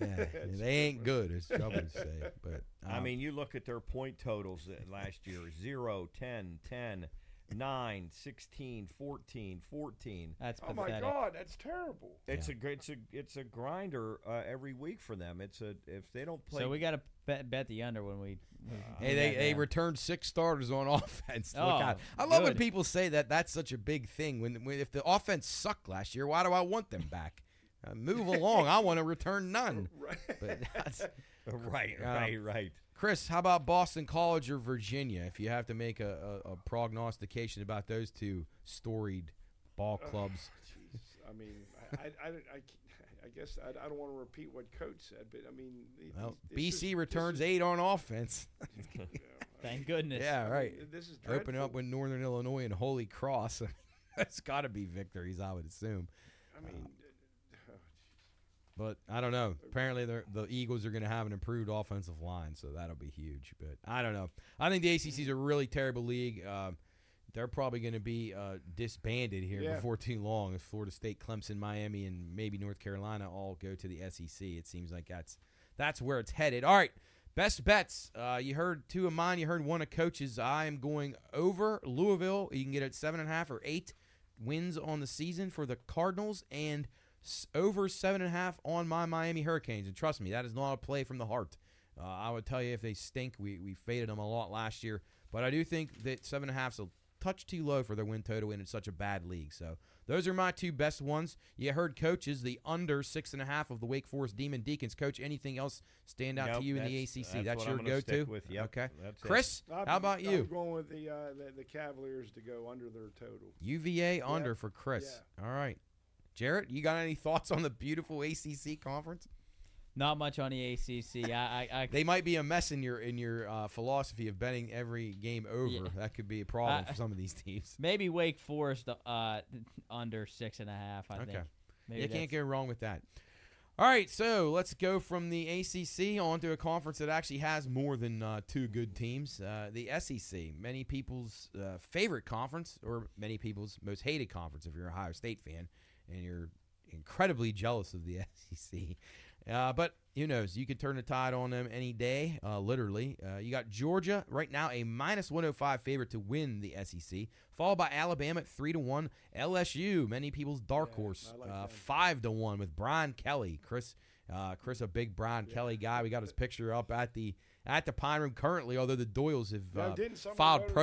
yeah, they ain't good, as would say. But I um, mean, you look at their point totals uh, last year 0, 10, 10, 9, 16, 14, 14. That's Oh my. God, that's terrible. It's a it's a it's a grinder uh, every week for them. It's a if they don't play So we got to bet, bet the under when we. we Hey, they, they returned six starters on offense. Look Oh, out. I love when people say that that's such a big thing. When, when if the offense sucked last year, why do I want them back? Uh, move along. I want to return none. Right. But that's, right Um, right right. Chris, how about Boston College or Virginia? If you have to make a, a, a prognostication about those two storied ball clubs, Jesus. I mean, I, I, I, I, I guess I, I don't want to repeat what Coach said, but I mean, well, this is- BC returns is- eight on offense. yeah, Thank goodness. yeah, I right. mean, This is Open up dreadful. with Northern Illinois and Holy Cross. That's got to be victories, I would assume. I mean, But I don't know. Apparently, the Eagles are going to have an improved offensive line, so that'll be huge. But I don't know. I think the ACC is a really terrible league. Um, they're probably going to be uh, disbanded here Yeah. before too long. If Florida State, Clemson, Miami, and maybe North Carolina all go to the SEC, it seems like that's that's where it's headed. All right, best bets. Uh, you heard two of mine. You heard one of coaches. I am going over Louisville. You can get it seven and a half or eight wins on the season for the Cardinals and over seven and a half on my Miami Hurricanes. And trust me, that is not a play from the heart. Uh, I would tell you if they stink, we, we faded them a lot last year. But I do think that seven and a half is a touch too low for their win total in such a bad league. So those are my two best ones. You heard coaches, the under six and a half of the Wake Forest Demon Deacons. Coach, anything else stand out Nope, to you in the ACC? that's That's, your go-to. with. Yep, okay. that's it. Chris, I'm- how about I'm you? going with the, uh, the the Cavaliers to go under their total. UVA under for Chris. All right. Jarrett, you got any thoughts on the beautiful ACC conference? Not much on the ACC. I, I, I They might be a mess in your in your uh, philosophy of betting every game over. Yeah. That could be a problem Uh, for some of these teams. maybe Wake Forest uh, under six and a half. I Okay. think. Maybe you can't go wrong with that. All right, so let's go from the ACC onto a conference that actually has more than uh, two good teams. Uh, the SEC, many people's uh, favorite conference, or many people's most hated conference if you're a Ohio State fan and you're incredibly jealous of the SEC. Uh, but who knows? You could turn the tide on them any day, uh, literally. Uh, you got Georgia right now a minus 105 favorite to win the SEC, followed by Alabama at three to one. LSU, many people's dark Yeah, horse, like uh, five to one with Brian Kelly. Chris, uh, Chris, a big Brian Kelly guy. We got his picture up at the at the Pine Room currently. Although the Doyles have uh, didn't some of the filed Dame-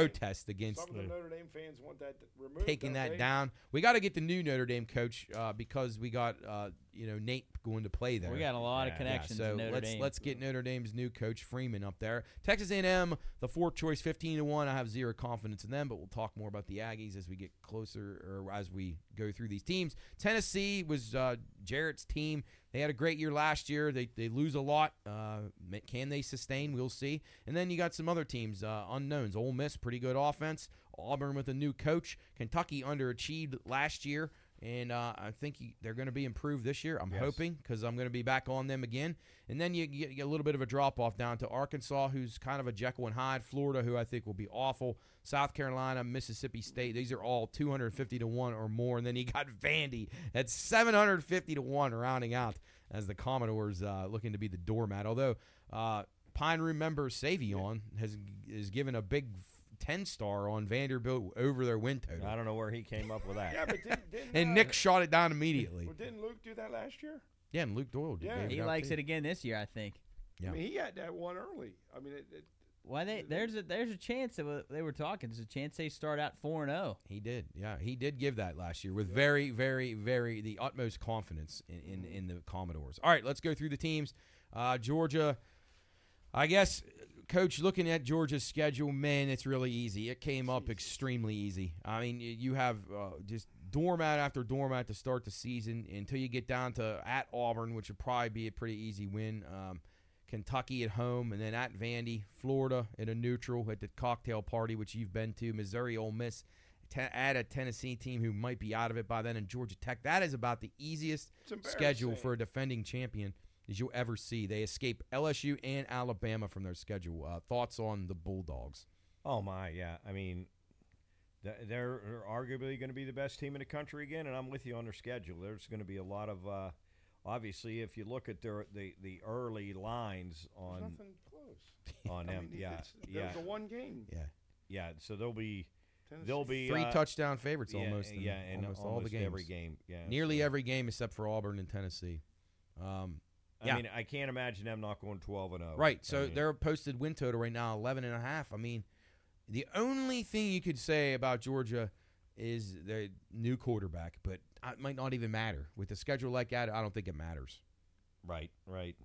against Some of the the Notre Dame fans want that removed. taking that down. We got to get the new Notre Dame coach uh, because we got uh, you know Nate going to play there. We got a lot Yeah, of yeah, Yeah, connections so to Notre let's Dame. let's get Notre Dame's new coach Freeman up there. Texas A&M, the fourth choice, fifteen to one. I have zero confidence in them, but we'll talk more about the Aggies as we get closer or as we go through these teams. Tennessee was uh, Jarrett's team. They had a great year last year. They, they lose a lot. Uh, can they sustain? We'll see. And then you got some other teams, uh, unknowns. Ole Miss, pretty good offense. Auburn with a new coach. Kentucky underachieved last year. And uh, I think they're going to be improved this year. I'm Yes. hoping because I'm going to be back on them again. And then you get, you get a little bit of a drop off down to Arkansas, who's kind of a Jekyll and Hyde. Florida, who I think will be awful. South Carolina, Mississippi State. These are all 250 to one or more. And then you got Vandy at 750 to one, rounding out as the Commodores uh, looking to be the doormat. Although uh, Pine Room member Savion has is given a big 10 star on Vanderbilt over their win total. I don't know where he came up with that. Yeah, but didn't, didn't And uh, Nick shot it down immediately. well, didn't Luke do that last year? Yeah, and Luke Doyle did. Yeah. he likes too. it again this year, I think. Yeah. I mean, he had that one early. I mean, it, it, Why they there's a there's a chance that they were talking. There's a chance they start out four and oh. zero. He did, yeah. He did give that last year with very, very, very the utmost confidence in, in, in the Commodores. All right, let's go through the teams. Uh, Georgia, I guess, Coach, looking at Georgia's schedule, man, it's really easy. It came up extremely easy. I mean, you have uh, just doormat after doormat to start the season until you get down to at Auburn, which would probably be a pretty easy win. Um, Kentucky at home, and then at Vandy, Florida at a neutral at the cocktail party, which you've been to. Missouri, Ole Miss, te- at a Tennessee team who might be out of it by then, and Georgia Tech. That is about the easiest schedule for a defending champion as you'll ever see. They escape LSU and Alabama from their schedule. Uh, thoughts on the Bulldogs? Oh my, yeah. I mean, th- they're arguably going to be the best team in the country again, and I'm with you on their schedule. There's going to be a lot of, uh, obviously, if you look at their the the early lines There's on nothing close. on I them, mean, yeah, yeah, There's a one game. Yeah, yeah. So they'll be Tennessee. they'll be three uh, touchdown favorites yeah, almost. In yeah, in almost, all the games. every game, yeah, Nearly so- every game except for Auburn and Tennessee. Um, I yeah. mean, I can't imagine them not going 12 and 0. Right. I So they're posted win total right now 11 and a half. I mean, the only thing you could say about Georgia is the new quarterback, but it might not even matter with a schedule like that. I don't think it matters. Right, right.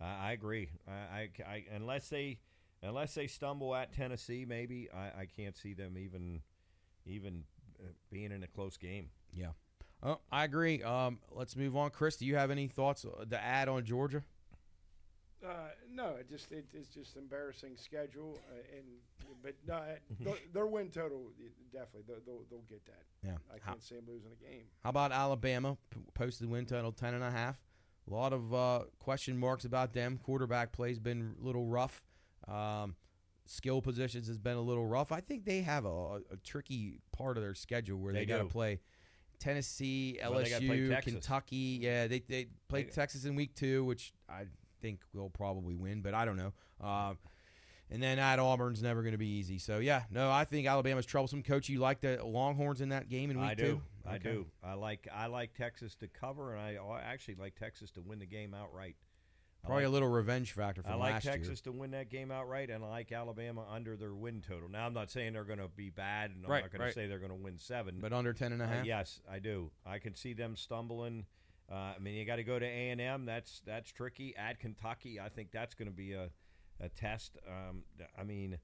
I, I agree. I, I, I- unless they unless they stumble at Tennessee, maybe I, I can't see them even even uh, being in a close game. Yeah. Oh, I agree. Um, let's move on. Chris, do you have any thoughts uh, to add on Georgia? Uh, no, it just it, it's just embarrassing schedule, uh, and but no, uh, their, their win total definitely they'll, they'll, they'll get that. Yeah. I How, can't see them losing a game. how about Alabama? P- posted win total 10 and a half. A lot of uh, question marks about them. Quarterback play's been a little rough. Um, skill positions has been a little rough. I think they have a, a, a tricky part of their schedule where they, They got to play Tennessee, Well, they gotta play LSU, Texas. Kentucky. Yeah, they they play They- Texas in week two, which I think we'll probably win, but I don't know. Uh, and then at Auburn's never going to be easy. So yeah, no, I think Alabama's troublesome. Coach, you like the Longhorns in that game in week I two? do. I Okay. do. I like I like Texas to cover, and I I actually like Texas to win the game outright. Probably like, a little revenge factor from I like Texas to win that game outright, and I like Alabama under their win total. Now I'm not saying they're going to be bad, and I'm Right, not going to say they're going to win seven. but under ten and a Uh, yes, I do. I can see them stumbling. Uh, I mean, you got to go to A and M. That's that's tricky. At Kentucky, I think that's going to be a a test. Um, I mean, uh,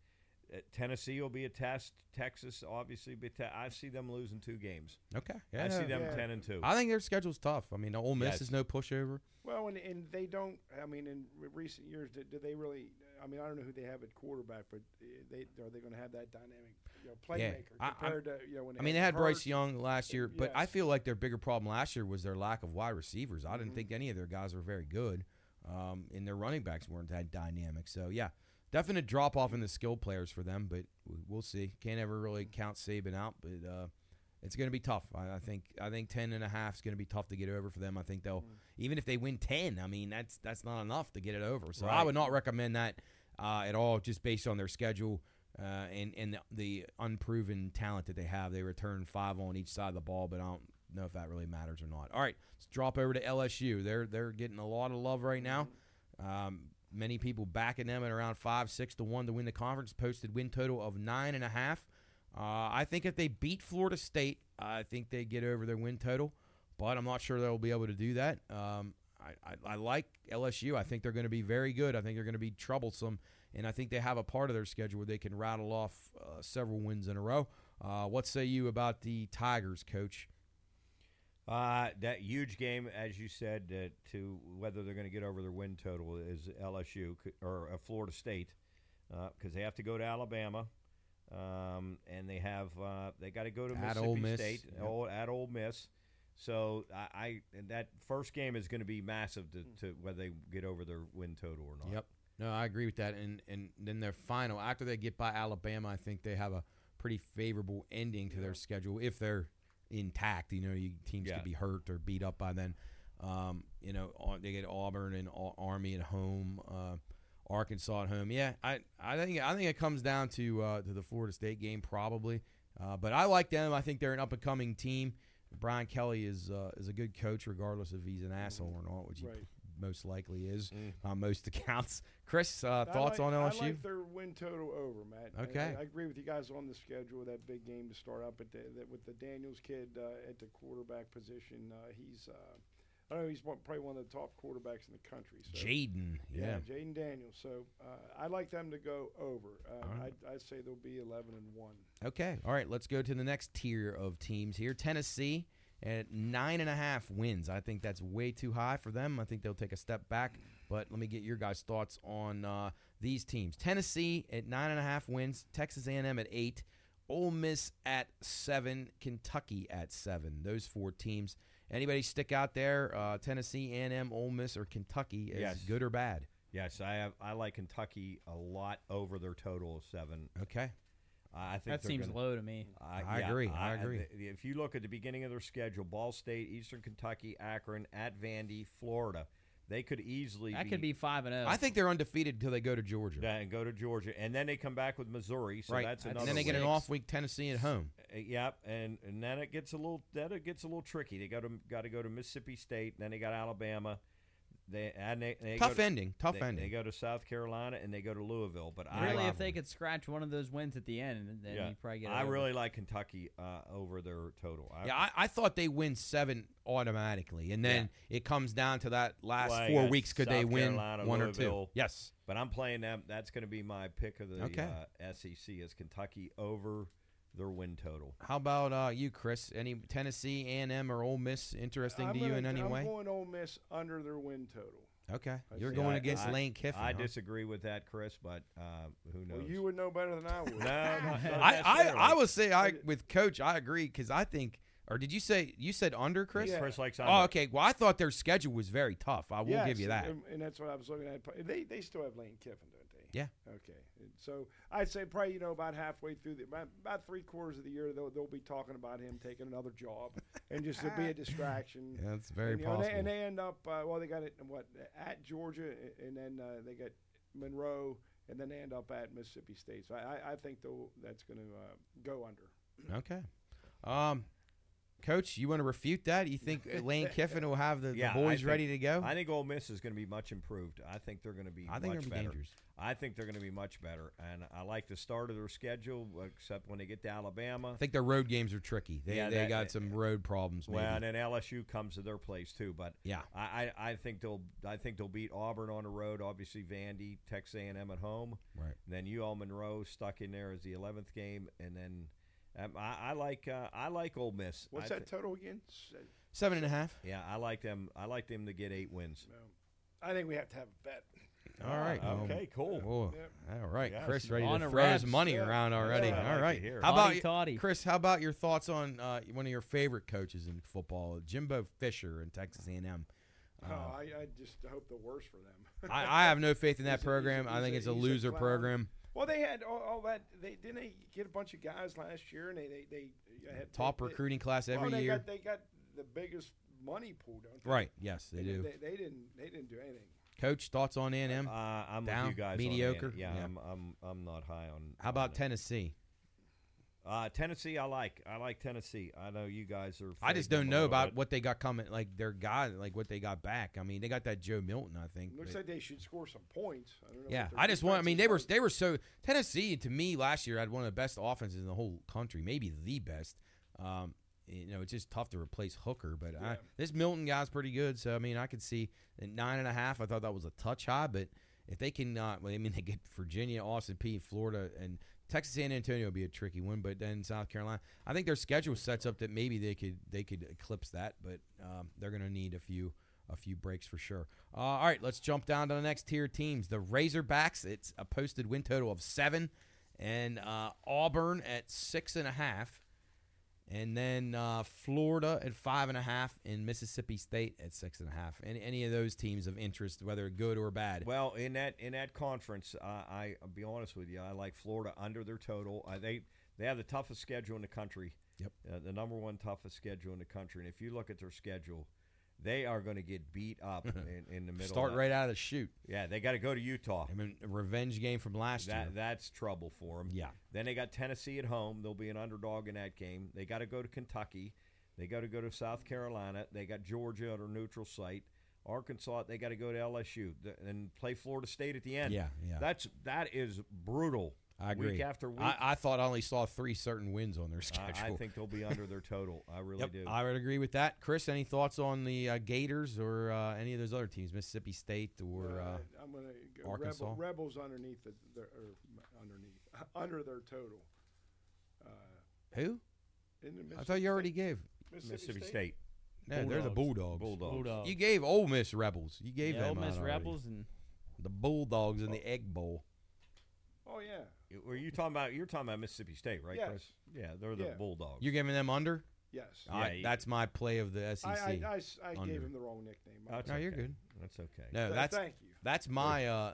Tennessee will be a test. Texas, obviously, be te- I see them losing two games. Okay. I see them Yeah. ten and two. I think their schedule's tough. I mean, Ole Miss Yes. is no pushover. Well, and, and they don't. I mean, in recent years, do, do they really? I mean, I don't know who they have at quarterback, but uh, they are they going to have that dynamic you know, Yeah. playmaker I- I'm- to you know when I mean, they had Hurts. Bryce Young last year, but I feel like their bigger problem last year was their lack of wide receivers. I didn't Mhm. think any of their guys were very good, um, and their running backs weren't that dynamic. So yeah, definite drop off in the skill players for them, but we- we'll see. Can't ever really count Saban out, but uh, it's going to be tough. I, I think I think ten and a half is going to be tough to get over for them. I think they'll Mm. even if they win ten. I mean that's that's not enough to get it over. So I would not recommend that uh, at all, just based on their schedule uh, and and the, the unproven talent that they have. They return five on each side of the ball, but I don't know if that really matters or not. All right, let's drop over to LSU. They're they're getting a lot of love right now. Um, many people backing them at around five, six to one to win the conference. Posted win total of nine and a half. Uh, I think if they beat Florida State, I think they get over their win total, but I'm not sure they'll be able to do that. Um, I, I, I like LSU. I think they're going to be very good. I think they're going to be troublesome, and I think they have a part of their schedule where they can rattle off uh, several wins in a row. Uh, what say you about the Tigers, Coach? Uh, that huge game, as you said, uh, to whether they're going to get over their win total is LSU or uh, Florida State because they have to go to Alabama, um, and they have uh, they got to go to At Mississippi Ole Miss, State yep. Ole- at Ole Miss. So I, I that first game is going to be massive to, to whether they get over their win total or not. Yep. No, I agree with that. And and then their final after they get by Alabama, I think they have a pretty favorable ending to their schedule if they're intact. You know, you, teams Yeah. could be hurt or beat up by then. Um, you know, they get Auburn and Army at home, uh, Arkansas at home. Yeah, I, I think I think it comes down to uh, to the Florida State game probably. Uh, but I like them. I think they're an up and coming team. Brian Kelly is uh, is a good coach, regardless if he's an asshole or not, which he Right. Most likely is Mm. on most accounts. Chris, uh, thoughts like- on LSU? I like their win total over, Matt. Okay. I, I agree with you guys on the schedule. Of that big game to start up at the, that with the Daniels kid uh, at the quarterback position. Uh, he's, uh, I don't know, he's probably one of the top quarterbacks in the country. So. Jayden, yeah. Jayden Daniels. So uh, I like them to go over. Uh, right. I'd, I'd say they'll be 11 and one. Okay, all right. Let's go to the next tier of teams here. Tennessee at nine and a half wins. I think that's way too high for them. I think they'll take a step back. But let me get your guys' thoughts on uh, these teams. Tennessee at nine and a half wins. Texas A&M at eight. Ole Miss at seven. Kentucky at seven. Those four teams. Anybody stick out there? Uh, Tennessee, A&M, Ole Miss, or Kentucky as Yes. good or bad? Yes, I have. I like Kentucky a lot over their total of seven. Okay. I I think That seems gonna- low to me. I agree, I agree. th- If you look at the beginning of their schedule, Ball State, Eastern Kentucky, Akron, at Vandy, Florida, they could easily That could be five and zero. I think they're undefeated until they go to Georgia. Yeah, and go to Georgia, and then they come back with Missouri. So right. that's and then they get an off week Tennessee at home. Uh, Yep, and, and then it gets a little then it gets a little tricky. They got to got to go to Mississippi State, then they got Alabama. They and they, they Tough go to, ending. Tough they, ending. They go to South Carolina and they go to Louisville. But I really, rivalry. if they could scratch one of those wins at the end, then yeah, you probably get. it I over. really like Kentucky uh, over their total. I, yeah, I, I thought they win seven automatically, and then it comes down to that last Well, four weeks. Could they win Carolina, one or two? Louisville. Yes. but I'm playing them. That's going to be my pick of the Okay. uh, SEC is Kentucky over their win total. How about uh, you, Chris? Any Tennessee, A and M, or Ole Miss interesting I'm to you gonna- in any I'm way? going Ole Miss under their win total. Okay, I you're see. going I- against I- Lane Kiffin. I huh? disagree with that, Chris, but uh, who knows? Well, you would know better than I would. no, not, not I, I. I would say I with Coach. I agree because I think. Or did you say you said under, Chris? Yeah. Chris likes Oh, under. okay. Well, I thought their schedule was very tough. I will Yes, give you that. And, and that's what I was looking at. They they still have Lane Kiffin, don't they? Yeah. Okay. And So I'd say probably you know about halfway through the about, about three quarters of the year they'll they'll be talking about him taking another job and just to be a distraction. Yeah, that's very and, you know, and possible. they, and they end up uh, well they got it what at Georgia and then uh, they get Monroe and then they end up at Mississippi State. So I I, I think they'll, that's going to uh, go under. Okay. Um, Coach, you want to refute that? You think Lane Kiffin will have the, Yeah, the boys think- ready to go? I think Ole Miss is going to be much improved. I think they're going to be. I think much they'll be better. dangerous. I think they're going to be much better, and I like the start of their schedule, except when they get to Alabama. I think their road games are tricky. They, Yeah, they that- got some road problems. Maybe. Well, and then LSU comes to their place too, but yeah. I, I, think they'll I think they'll beat Auburn on the road. Obviously, Vandy, Texas A&M at home. Right. And then UL Monroe stuck in there as the eleventh game, and then um, I, I like uh, I like Ole Miss. What's I that thi- total again? Seven and a half. yeah, I like them. I like them to get eight wins. no. I think we have to have a bet. All right. Uh, okay. Cool. Oh, Yep. all right, Yes. Chris, ready On to the throw his money Yeah. around already. what I All like right. to. How about Toddy, toddy. Chris? How about your thoughts on uh, one of your favorite coaches in football, Jimbo Fisher in Texas A&M? Oh, Uh, I, I just hope the worst for them. I, I have no faith in that He's a- he's a- program. I think a- it's a he's a loser program. Well, they had all, all that. They didn't they get a bunch of guys last year, and they they, they had Top they, recruiting class every well, they year. Got, they got the biggest money pool, don't they? Right. Yes, they They, do. They, they didn't. They didn't do anything. Coach, thoughts on A&M? Uh, I'm Down? with you guys. Mediocre? that. Yeah, Yeah. I'm, I'm I'm not high on. How about it. Tennessee? Uh, Tennessee, I like. I like Tennessee. I know you guys are. I just don't know about bit. what they got coming, like their guy, like what they got back. I mean, they got that Joe Milton, I think. Looks like they should score some points. I don't know. yeah, I just want. I mean, they were they were so Tennessee to me last year had one of the best offenses in the whole country, maybe the best. Um, you know, it's just tough to replace Hooker, but I, this Milton guy's pretty good. So I mean, I could see at nine and a half. I thought that was a touch high, but if they can, uh, well, I mean, they get Virginia, Austin Peay, Florida, and Texas, San Antonio would be a tricky one, but then South Carolina. I think their schedule sets up that maybe they could they could eclipse that, but um, they're going to need a few a few breaks for sure. Uh, all right, let's jump down to the next tier teams. The Razorbacks. It's a posted win total of seven, and uh, Auburn at six and a half, and then uh, Florida at five and a half, and Mississippi State at six and a half. Any any of those teams of interest, whether good or bad? Well, in that in that conference, uh, I I'll be honest with you, I like Florida under their total. Uh, they they have the toughest schedule in the country. Yep. Uh, the number one toughest schedule in the country. And if you look at their schedule, they are going to get beat up in, in the middle. Start right out of the chute. Yeah, they got to go to Utah. I mean, a revenge game from last year. That's trouble for them. Yeah. Then they got Tennessee at home. They'll be an underdog in that game. They got to go to Kentucky. They got to go to South Carolina. They got Georgia at a neutral site. Arkansas. They got to go to LSU and play Florida State at the end. Yeah, yeah. That's that is brutal. I agree. Week after week. I, I thought I only saw three certain wins on their schedule. I, I think they'll be under their total. I really Yep, do. I would agree with that. Chris, any thoughts on the uh, Gators or uh, any of those other teams, Mississippi State or? Uh, Uh, I'm going to go Arkansas? Rebel, Rebels underneath the, the or underneath under their total. Uh, who? in the I thought you already State- gave. Mississippi State. No, they're the Bulldogs. Bulldogs. Bulldogs. You gave Ole Miss Rebels. You gave yeah, them Ole Miss out already. Rebels and The Bulldogs in the Egg Bowl. Oh yeah. Were you talking about? You're talking about Mississippi State, right, Yes. Chris? Yeah, they're the Yeah. Bulldogs. You're giving them under? Yes. Yeah, I, that's my play of the SEC. I, I, I s- I Under. gave him the wrong nickname. That's no, you're good. That's okay. No, that's thank you. that's my uh,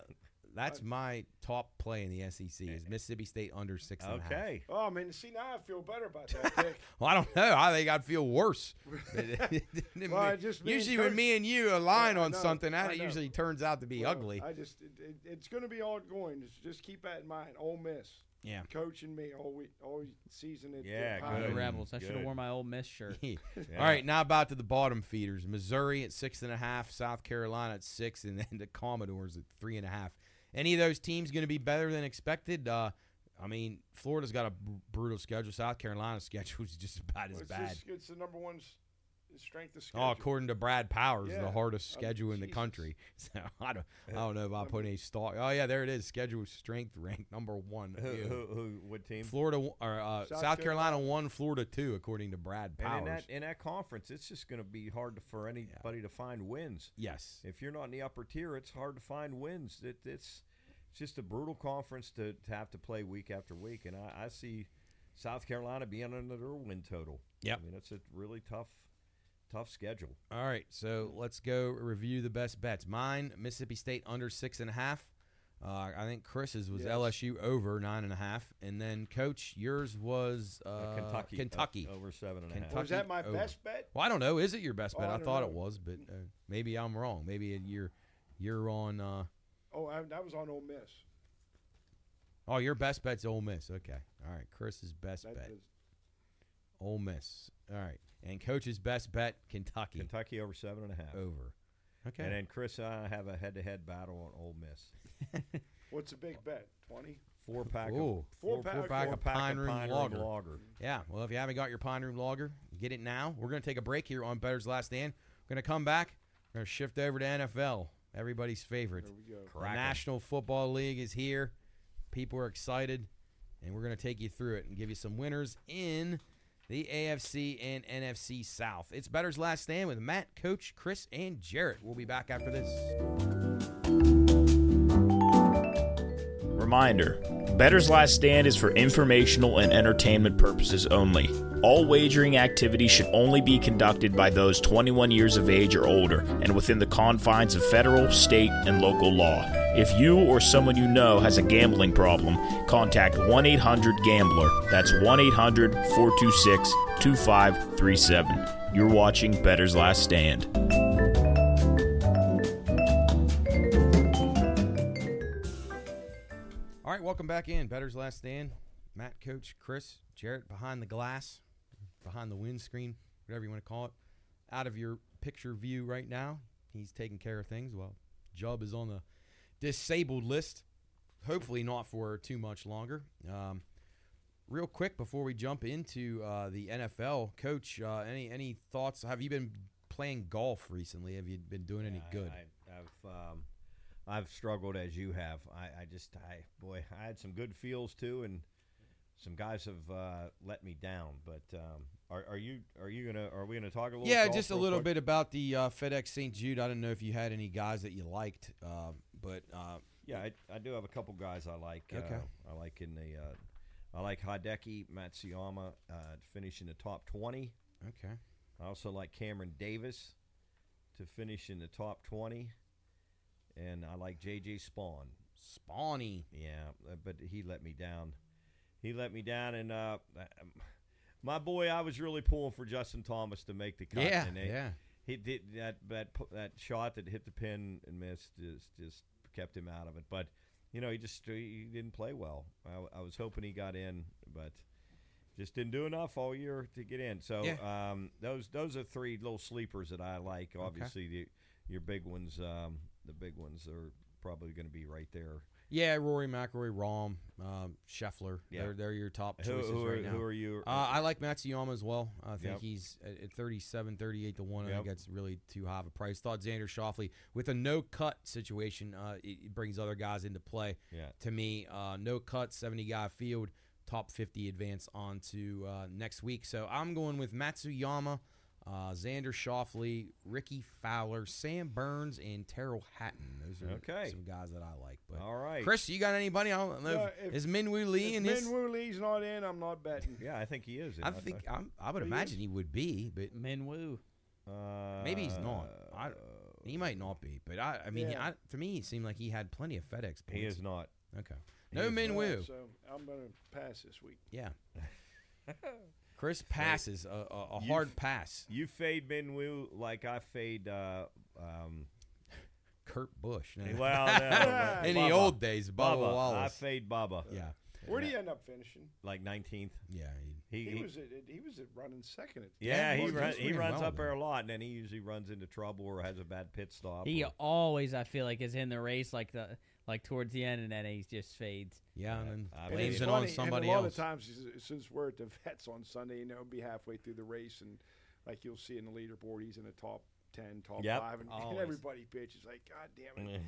that's my top play in the SEC is eh, eh. Mississippi State under six and a half. Okay. Oh man, see now I feel better about that pick. Well, I don't know. I think I'd feel worse. Well, I just- usually, when me and you align Yeah, on know, something, that I usually turns out to be Well, ugly. I just it, it, it's going to be ongoing. Just, just keep that in mind. Ole Miss yeah. coaching me all week, all season. At Yeah, at the Pine good. Rebels. I should have worn my Ole Miss shirt. Yeah. All right, now about to the bottom feeders. Missouri at six and a half, South Carolina at six, and then the Commodores at three and a half. Any of those teams going to be better than expected? Uh, I mean, Florida's got a brutal schedule. South Carolina's schedule is just about Well, as bad. just, it's the number one strength of schedule. Oh, according to Brad Powers, the Yeah. hardest Oh, schedule in the Jesus. country. So I don't, I don't know if I put any stock. Oh yeah, there it is. Schedule strength ranked number one. Who, Ew. who, who, what team? Florida or uh, South, South Carolina Carolina. one, Florida two, according to Brad Powers. And in that in that conference, it's just going to be hard to, for anybody to find wins. yes. If you're not in the upper tier, it's hard to find wins. It, it's it's just a brutal conference to, to have to play week after week, and I, I see South Carolina being under their win total. Yeah, I mean it's a really tough tough schedule. All right, so let's go review the best bets. Mine, Mississippi State under six and a half. Uh, I think Chris's was Yes. LSU over nine and a half, and then Coach, yours was uh, Uh, Kentucky, Kentucky. uh, over seven and a half. Oh, is that my over. best bet? Well, I don't know. Is it your best Oh, bet? I I, don't thought it was, but uh, maybe I'm wrong. Maybe you're you're on. Uh, Oh, I, that was on Ole Miss. oh, your best bet's Ole Miss. Okay. All right. Chris's best That bet, is- Ole Miss. All right. And Coach's best bet, Kentucky, Kentucky over seven and a half. over. Okay. And then Chris and I have a head-to-head battle on Ole Miss. what's a big bet? Twenty. Four pack Ooh. of Four four, pack- pack four of pack Pine Room Pine Lager. lager. Yeah, well, if you haven't got your Pine Room Lager, get it now. We're going to take a break here on Bettor's Last Stand. We're going to come back. We're going to shift over to NFL, everybody's favorite. There we go. The National Football League is here. People are excited, and we're going to take you through it and give you some winners in the AFC and NFC South. It's Bettor's Last Stand with Matt, Coach, Chris, and Jarrett. We'll be back after this. Reminder Bettor's Last Stand is for informational and entertainment purposes only. All wagering activity should only be conducted by those 21 years of age or older and within the confines of federal, state, and local law. If you or someone you know has a gambling problem, contact 1 800 Gambler. That's 1 800 426 2537. You're watching Bettor's Last Stand. All right, welcome back in. Bettor's Last Stand. Matt, Coach, Chris, Jarrett behind the glass, behind the windscreen, whatever you want to call it, out of your picture view right now. He's taking care of things. Well, Jubb is on the disabled list. Hopefully, not for too much longer. Um, real quick before we jump into uh, the NFL, Coach, uh, any any thoughts? Have you been playing golf recently? Have you been doing any good? I, I've um, I've struggled as you have. I, I just I boy I had some good feels too, and some guys have uh, let me down. But um, are, are you are you gonna are we gonna talk a little? Yeah, just a little quick? bit about the uh, FedEx St. Jude. I don't know if you had any guys that you liked, uh, but uh, Yeah, I, I do have a couple guys I like. Okay. Uh, I like in the uh, I like Hideki Matsuyama uh, to finish in the top twenty. okay, I also like Cameron Davis to finish in the top twenty, and I like J.J. Spaun. Spawny. Yeah, uh, but he let me down. He let me down, and uh, um, my boy, I was really pulling for Justin Thomas to make the cut. Yeah, they, yeah. He did that that that shot that hit the pin and missed just just kept him out of it. But you know, he just he didn't play well. I, I was hoping he got in, but just didn't do enough all year to get in. So Yeah. um, those those are three little sleepers that I like. Obviously, the, your big ones, um, the big ones are probably going to be right there. Yeah, Rory McIlroy, Rahm, um, Scheffler. Yeah. They're they're your top choices who, are, right now. who are you? uh, I like Matsuyama as well. I think Yep. he's at at 37, 38 to 1. I Yep. think that's really too high of a price. Thought Xander Schauffele, with a no cut situation, uh, it, it brings other guys into play. yeah. To me, uh, no cut, 70 guy field, top 50 advance on to uh, next week. So I'm going with Matsuyama, uh, Xander Schauffele, Rickie Fowler, Sam Burns, and Tyrrell Hatton. Those are Okay. some guys that I like. But All right. Chris, you got anybody? I don't know. No, if, if- is Min Woo Lee If in this? Min Woo Lee's not in, I'm not betting. Yeah, I think he is. I think I'm, I would He imagine is? he would be, but Min Woo. uh, maybe he's not. I- he might not be. But I, I mean, Yeah. I, to me, it seemed like he had plenty of FedEx points. He is not. Okay. He No is not. Min Woo. So I'm going to pass this week. Yeah. Chris passes a, a, a hard f- pass. You fade Ben Min Woo like I fade. Uh, um, Kurt Busch. No. well, no, in the old days, Bubba, Bubba. I fade Bubba. yeah, Where do you end up finishing? Like 19th. yeah. he- He, He, he- was at, he was at running second at yeah, he he run, he runs well, up there a lot, and then he usually runs into trouble or has a bad pit stop. He or- always, I feel like, is in the race like the like towards the end, and then he just fades. yeah, and then I And blames it on funny, somebody and a lot else. of times, since we're at the vets on Sunday, you know, be halfway through the race, and like you'll see in the leaderboard, he's in the top ten, top Yep. five, and, and Always. everybody pitches like, God damn it,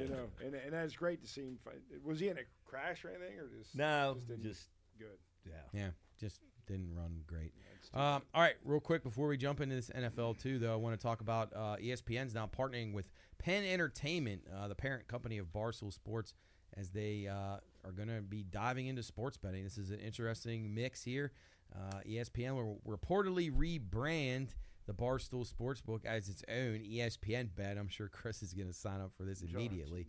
you know, and and that's great to see him. Fight. Was he in a crash or anything, or just no, just didn't- just good? yeah. yeah, just didn't run great. That's too Um, all right, real quick before we jump into this NFL too, though, I want to talk about uh, ESPN's now partnering with Penn Entertainment, uh, the parent company of Barstool Sports, as they uh, are going to be diving into sports betting. This is an interesting mix here. Uh, ESPN will reportedly rebrand the Barstool Sportsbook as its own ESPN bet. I'm sure Chris is going to sign up for this immediately.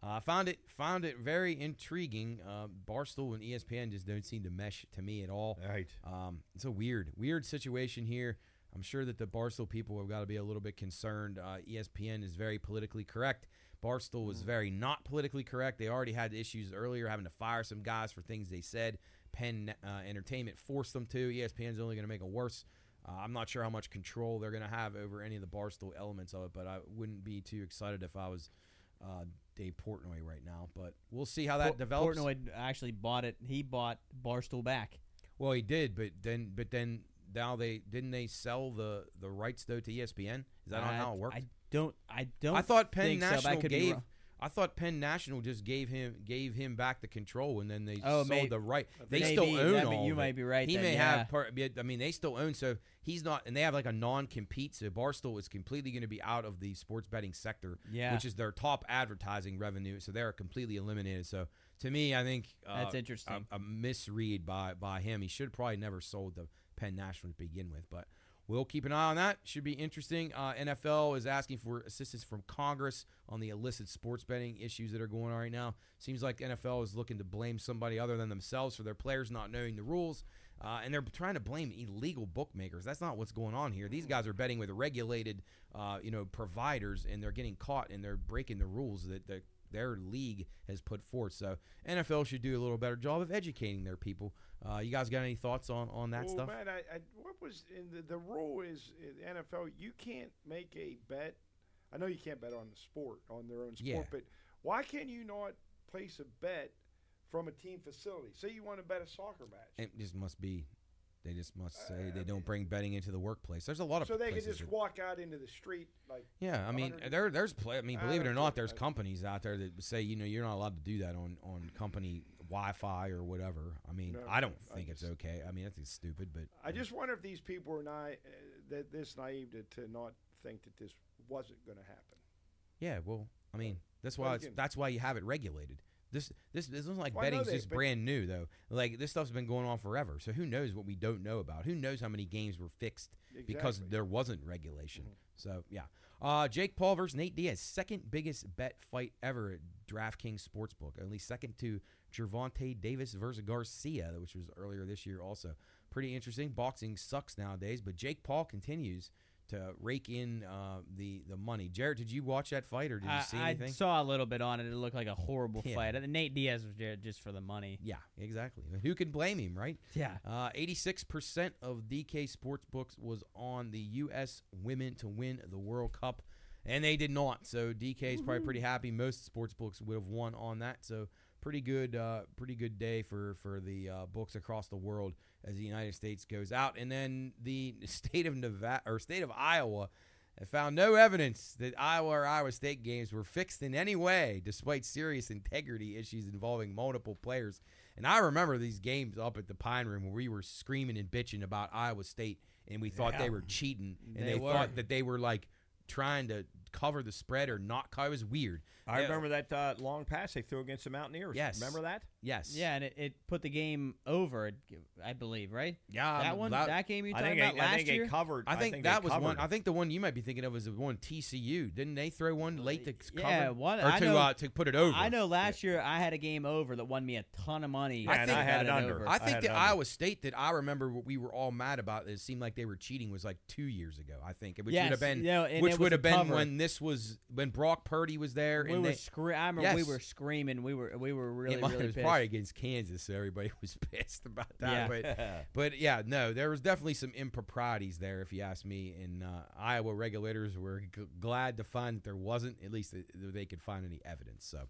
I uh, found it found it very intriguing. Uh, Barstool and ESPN just don't seem to mesh to me at all. All right. Um, it's a weird, weird situation here. I'm sure that the Barstool people have got to be a little bit concerned. Uh, ESPN is very politically correct. Barstool was very not politically correct. They already had issues earlier, having to fire some guys for things they said. Penn uh, Entertainment forced them to. ESPN's only going to make it worse. Uh, I'm not sure how much control they're going to have over any of the Barstool elements of it, but I wouldn't be too excited if I was uh, Dave Portnoy right now. But we'll see how that develops. Portnoy actually bought it. He bought Barstool back. Well, he did, but then, but then now they didn't they sell the the rights though to ESPN? Is that not I, how it works? I don't. I don't. I thought Penn so, National could be gave. I thought Penn National just gave him gave him back the control, and then they Oh, sold may- the right. They Maybe, still own all. you might be right He then, may yeah. have part. I mean, they still own. So he's not, and they have like a non-compete. So Barstool is completely going to be out of the sports betting sector, Yeah. which is their top advertising revenue. So they're completely eliminated. So to me, I think uh, That's interesting. A, a misread by by him. He should probably never sold the Penn National to begin with, but. We'll keep an eye on that. Should be interesting. Uh, NFL is asking for assistance from Congress on the illicit sports betting issues that are going on right now. Seems like NFL is looking to blame somebody other than themselves for their players not knowing the rules, uh, and they're trying to blame illegal bookmakers. That's not what's going on here. These guys are betting with regulated, uh, you know, providers, and they're getting caught and they're breaking the rules that the their league has put forth. So NFL should do a little better job of educating their people. Uh, you guys got any thoughts on on that well, stuff? man, I, I, what was in the, the rule is NFL you can't make a bet. I know you can't bet on the sport on their own sport, Yeah. but why can you not place a bet from a team facility? Say you want to bet a soccer match, It just must be. They just must say Uh, they don't bring betting into the workplace. There's a lot of so they places just that- walk out into the street like. Yeah, I mean, there there's play. I mean, I believe it or don't there's companies out there that say you know you're not allowed to do that on on company Wi-Fi or whatever. I mean, No, I don't I think it's okay. I mean, that's stupid, but I just wonder if these people are naive, uh, that this naive to, to not think that this wasn't going to happen. yeah. Well, I mean, that's why it's, that's why you have it regulated. This this this isn't like Well, I know betting's they- just but- brand new though. Like this stuff's been going on forever. So who knows what we don't know about? Who knows how many games were fixed because Exactly. there wasn't regulation. Mhm. So yeah, uh, Jake Paul versus Nate Diaz, second biggest bet fight ever at DraftKings Sportsbook, only second to Gervonta Davis versus Garcia, which was earlier this year. Also, pretty interesting. Boxing sucks nowadays, but Jake Paul continues to rake in uh, the the money. Jarrett, did you watch that fight or did you I, see anything? I saw a little bit on it. It looked like a horrible Yeah. fight. Nate Diaz was there just for the money. yeah, exactly. Who can blame him, right? Yeah. Uh, 86% of DK Sportsbooks was on the U.S. women to win the World Cup, and they did not. So DK is probably pretty happy. Most sportsbooks would have won on that. So pretty good, uh, pretty good day for for the uh, books across the world as the United States goes out, and then the state of Nevada or state of Iowa. found no evidence that Iowa or Iowa State games were fixed in any way, despite serious integrity issues involving multiple players. And I remember these games up at the Pine Room where we were screaming and bitching about Iowa State, and we thought they were cheating, and They they, thought that they were like trying to cover the spread or not. It was weird. I Yeah. remember that uh, long pass they threw against the Mountaineers. Yes. Remember that? Yes. Yeah, and it, it put the game over, I believe, right? Yeah. that one, that, game you I talking think, about they, I last think year? they covered. I think, they that was one. I think the one you might be thinking of is the one TCU. Didn't they throw one late to c- cover? Yeah, one- or I to know- uh, to put it over. I know last year I had a game over that won me a ton of money. I think- got I had it under. over. I I think had the. Iowa State that I remember what we were all mad about. It seemed like they were cheating was like two years ago. I think, which Yes, would have been, you know, which would have been cover. when this was when Brock Purdy was there. we and were they, scre- I remember we were screaming. We were we were really really pissed. Probably against Kansas, so everybody was pissed about that. Yeah. But But yeah, no, there was definitely some improprieties there, if you ask me. And uh, Iowa regulators were g- glad to find that there wasn't, at least they could find any evidence. So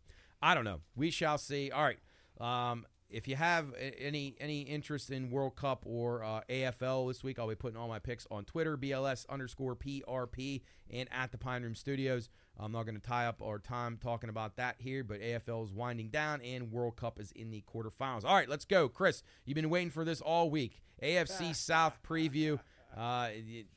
I don't know. We shall see. All right. Um, if you have any any interest in World Cup or uh, AFL this week, I'll be putting all my picks on Twitter, BLS underscore PRP, and at the Pine Room Studios. I'm not going to tie up our time talking about that here, but AFL is winding down and World Cup is in the quarterfinals. All right, let's go. Chris, you've been waiting for this all week. AFC South preview. Uh,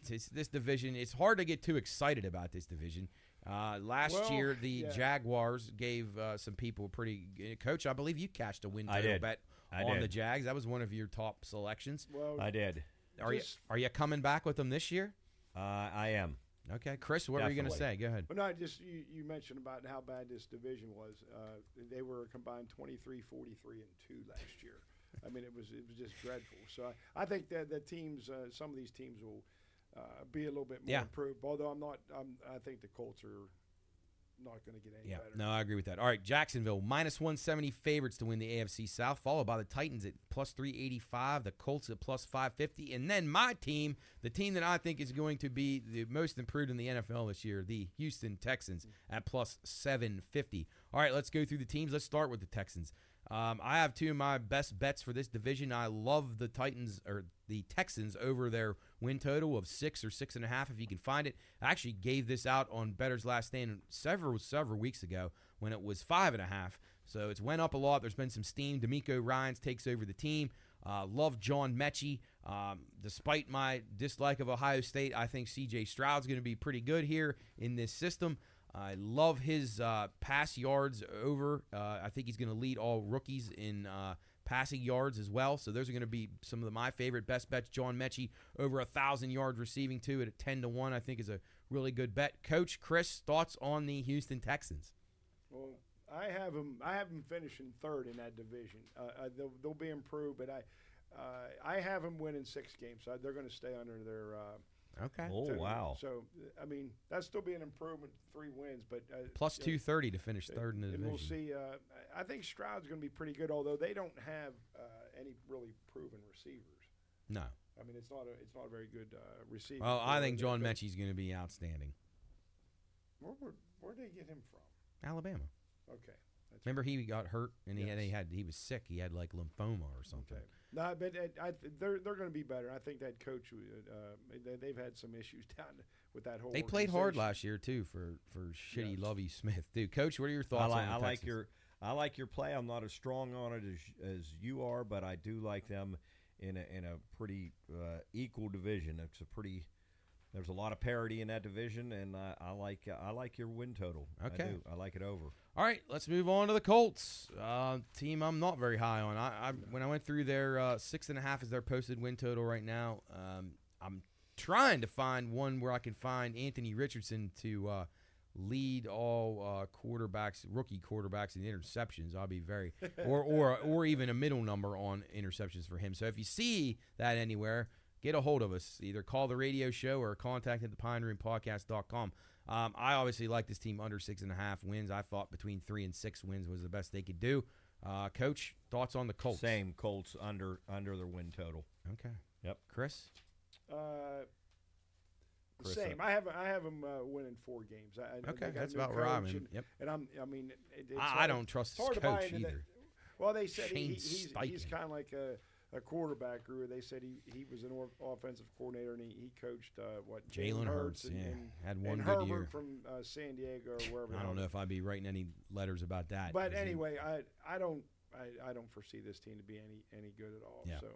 it's this division, it's hard to get too excited about this division. Uh, last Well, year, the yeah. Jaguars gave uh, some people a pretty coach. I believe you cashed a win I total bet I on did. the Jags. That was one of your top selections. Well, I did. Are you are you coming back with them this year? Uh, I am. Okay, Chris, what were you going to say? Go ahead. Well, no, just you, you mentioned about how bad this division was. Uh, they were a combined 23, 43, and two last year. I mean, it was it was just dreadful. So I, I think that the teams, uh, some of these teams will uh, be a little bit more Yeah. improved. Although I'm not, I'm, I think the Colts are not going to get any Yeah, better. no, I agree with that. All right, Jacksonville minus 170 favorites to win the AFC South, followed by the Titans at plus 385, the Colts at plus 550, and then my team, the team that I think is going to be the most improved in the NFL this year, the Houston Texans at plus 750. All right, let's go through the teams. Let's start with the Texans. Um, I have two of my best bets for this division. I love the Titans or the Texans over their win total of six or six and a half if you can find it. I actually gave this out on Bettor's Last Stand several several weeks ago when it was five and a half. So it's went up a lot. There's been some steam. DeMeco Ryans takes over the team. Uh, love John Metchie. Um, despite my dislike of Ohio State, I think C.J. Stroud's going to be pretty good here in this system. I love his uh, pass yards over. Uh, I think he's going to lead all rookies in uh, passing yards as well. So those are going to be some of my favorite best bets. John Metchie over a thousand yards receiving too at a ten to one. I think is a really good bet. Coach Chris, thoughts on the Houston Texans? Well, I have them. I have them finishing third in that division. Uh, uh, they'll, they'll be improved, but I, uh, I have them winning six games. So they're going to stay under their. Okay. Oh to- wow! So I mean, that's still be an improvement. Three wins, but uh, uh, two thirty to finish third in the and division. we'll see. Uh, I think Stroud's going to be pretty good, although they don't have uh, any really proven receivers. No. I mean, it's not a it's not a very good uh, receiver. Well, I think John Metchie's going to be outstanding. Where where where'd they get him from? Alabama. Okay. Remember he got hurt and he had he had he was sick. He had like lymphoma or something. Okay. No, but uh, I, they're they're going to be better. I think that coach, uh, they, they've had some issues down with that whole. They played hard last year too for for shitty Yes. Lovie Smith. Dude, coach, what are your I thoughts like, on the I like your I like your play. I'm not as strong on it as as you are, but I do like them in a in a pretty uh, equal division. It's a pretty there's a lot of parity in that division, and I, I like I like your win total. I Okay. do. I like it over. All right, let's move on to the Colts. Uh, team I'm not very high on. I, I when I went through their uh, six and a half is their posted win total right now. Um, I'm trying to find one where I can find Anthony Richardson to uh, lead all uh, quarterbacks, rookie quarterbacks in interceptions. I'll be very or or or even a middle number on interceptions for him. So if you see that anywhere, get a hold of us. Either call the radio show or contact at the Pine Room Podcast.com. Um, I obviously like this team under six and a half wins. I thought between three and six wins was the best they could do. Uh, Coach, thoughts on the Colts? Same Colts under under their win total. Okay. Yep. Chris? Uh, Chris, same. I have I have them uh, winning four games. I, I- Okay, got that's about where I'm coach in. And, Yep. and I'm. I mean, it, it's I, I don't trust it's this hard to buy coach into that. either. Well, they said he, Shane he's he's kind of like a, a quarterback guru. They said he, he was an or, offensive coordinator and he, he coached uh, what Jalen Hurts, and, yeah, and, had one and good Herbert year. from uh, San Diego or wherever. I don't know if I'd be writing any letters about that. But 'cause he- anyway, I I don't I, I don't foresee this team to be any any good at all. Yeah. So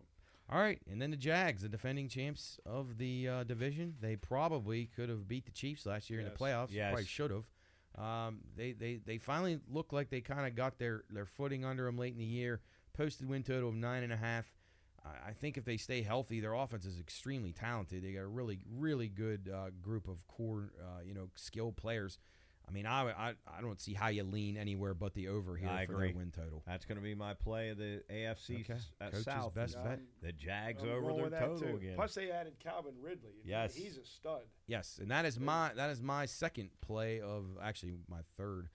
All right, and then the Jags, the defending champs of the uh, division, they probably could have beat the Chiefs last year in the playoffs. Yes. Probably should have. Um, they, they they finally look like they kind of got their, their footing under them late in the year. Posted win total of nine and a half. I, I think if they stay healthy, their offense is extremely talented. They got a really really good uh, group of core uh, you know skilled players. I mean, I, I I don't see how you lean anywhere but the over here I for agree. their win total. That's going to be my play of the AFC Okay. s- uh, Coach's South. best is bet. The Jags I'm over their with that, total too. again. Plus they added Calvin Ridley. Yes. he's a stud. Yes, and that is my that is my second play of actually my third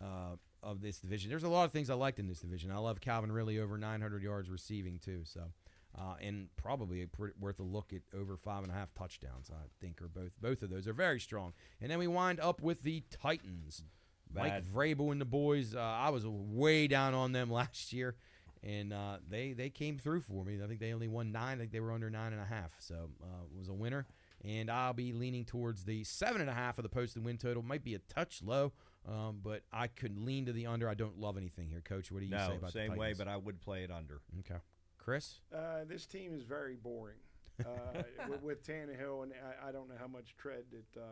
uh, of this division. There's a lot of things I liked in this division. I love Calvin Ridley over 900 yards receiving too. So, uh, and probably a pretty, worth a look at over five and a half touchdowns. I think are both both of those are very strong. And then we wind up with the Titans. Mike Bad. Vrabel and the boys. Uh, I was way down on them last year, and uh, they they came through for me. I think they only won nine. I think they were under nine and a half. So uh, it was a winner. And I'll be leaning towards the seven and a half of the posted win total. Might be a touch low, um, but I could lean to the under. I don't love anything here, Coach. What do you say no, about same way, but I would play it under. okay, Chris. Uh, this team is very boring. Uh, with, with Tannehill, and I, I don't know how much tread that uh,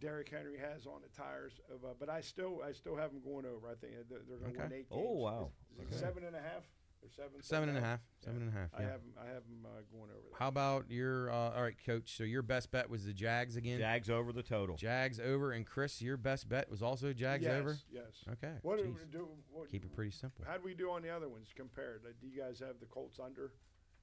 Derrick Henry has on the tires. Of, uh, but I still, I still have them going over. I think they're, they're going to Okay. win eight Oh, games. Oh wow. Is, is it Okay. seven and a half or seven? Seven and a half. Yeah. Seven and a half. I Yeah. have them. I have them uh, going over. That. How about your? Uh, all right, Coach. So your best bet was the Jags again. Jags over the total. Jags over, and Chris, your best bet was also Jags yes, over. Yes. Okay. What do jeez. we do? What, Keep it pretty simple. How do we do on the other ones compared? Like, do you guys have the Colts under?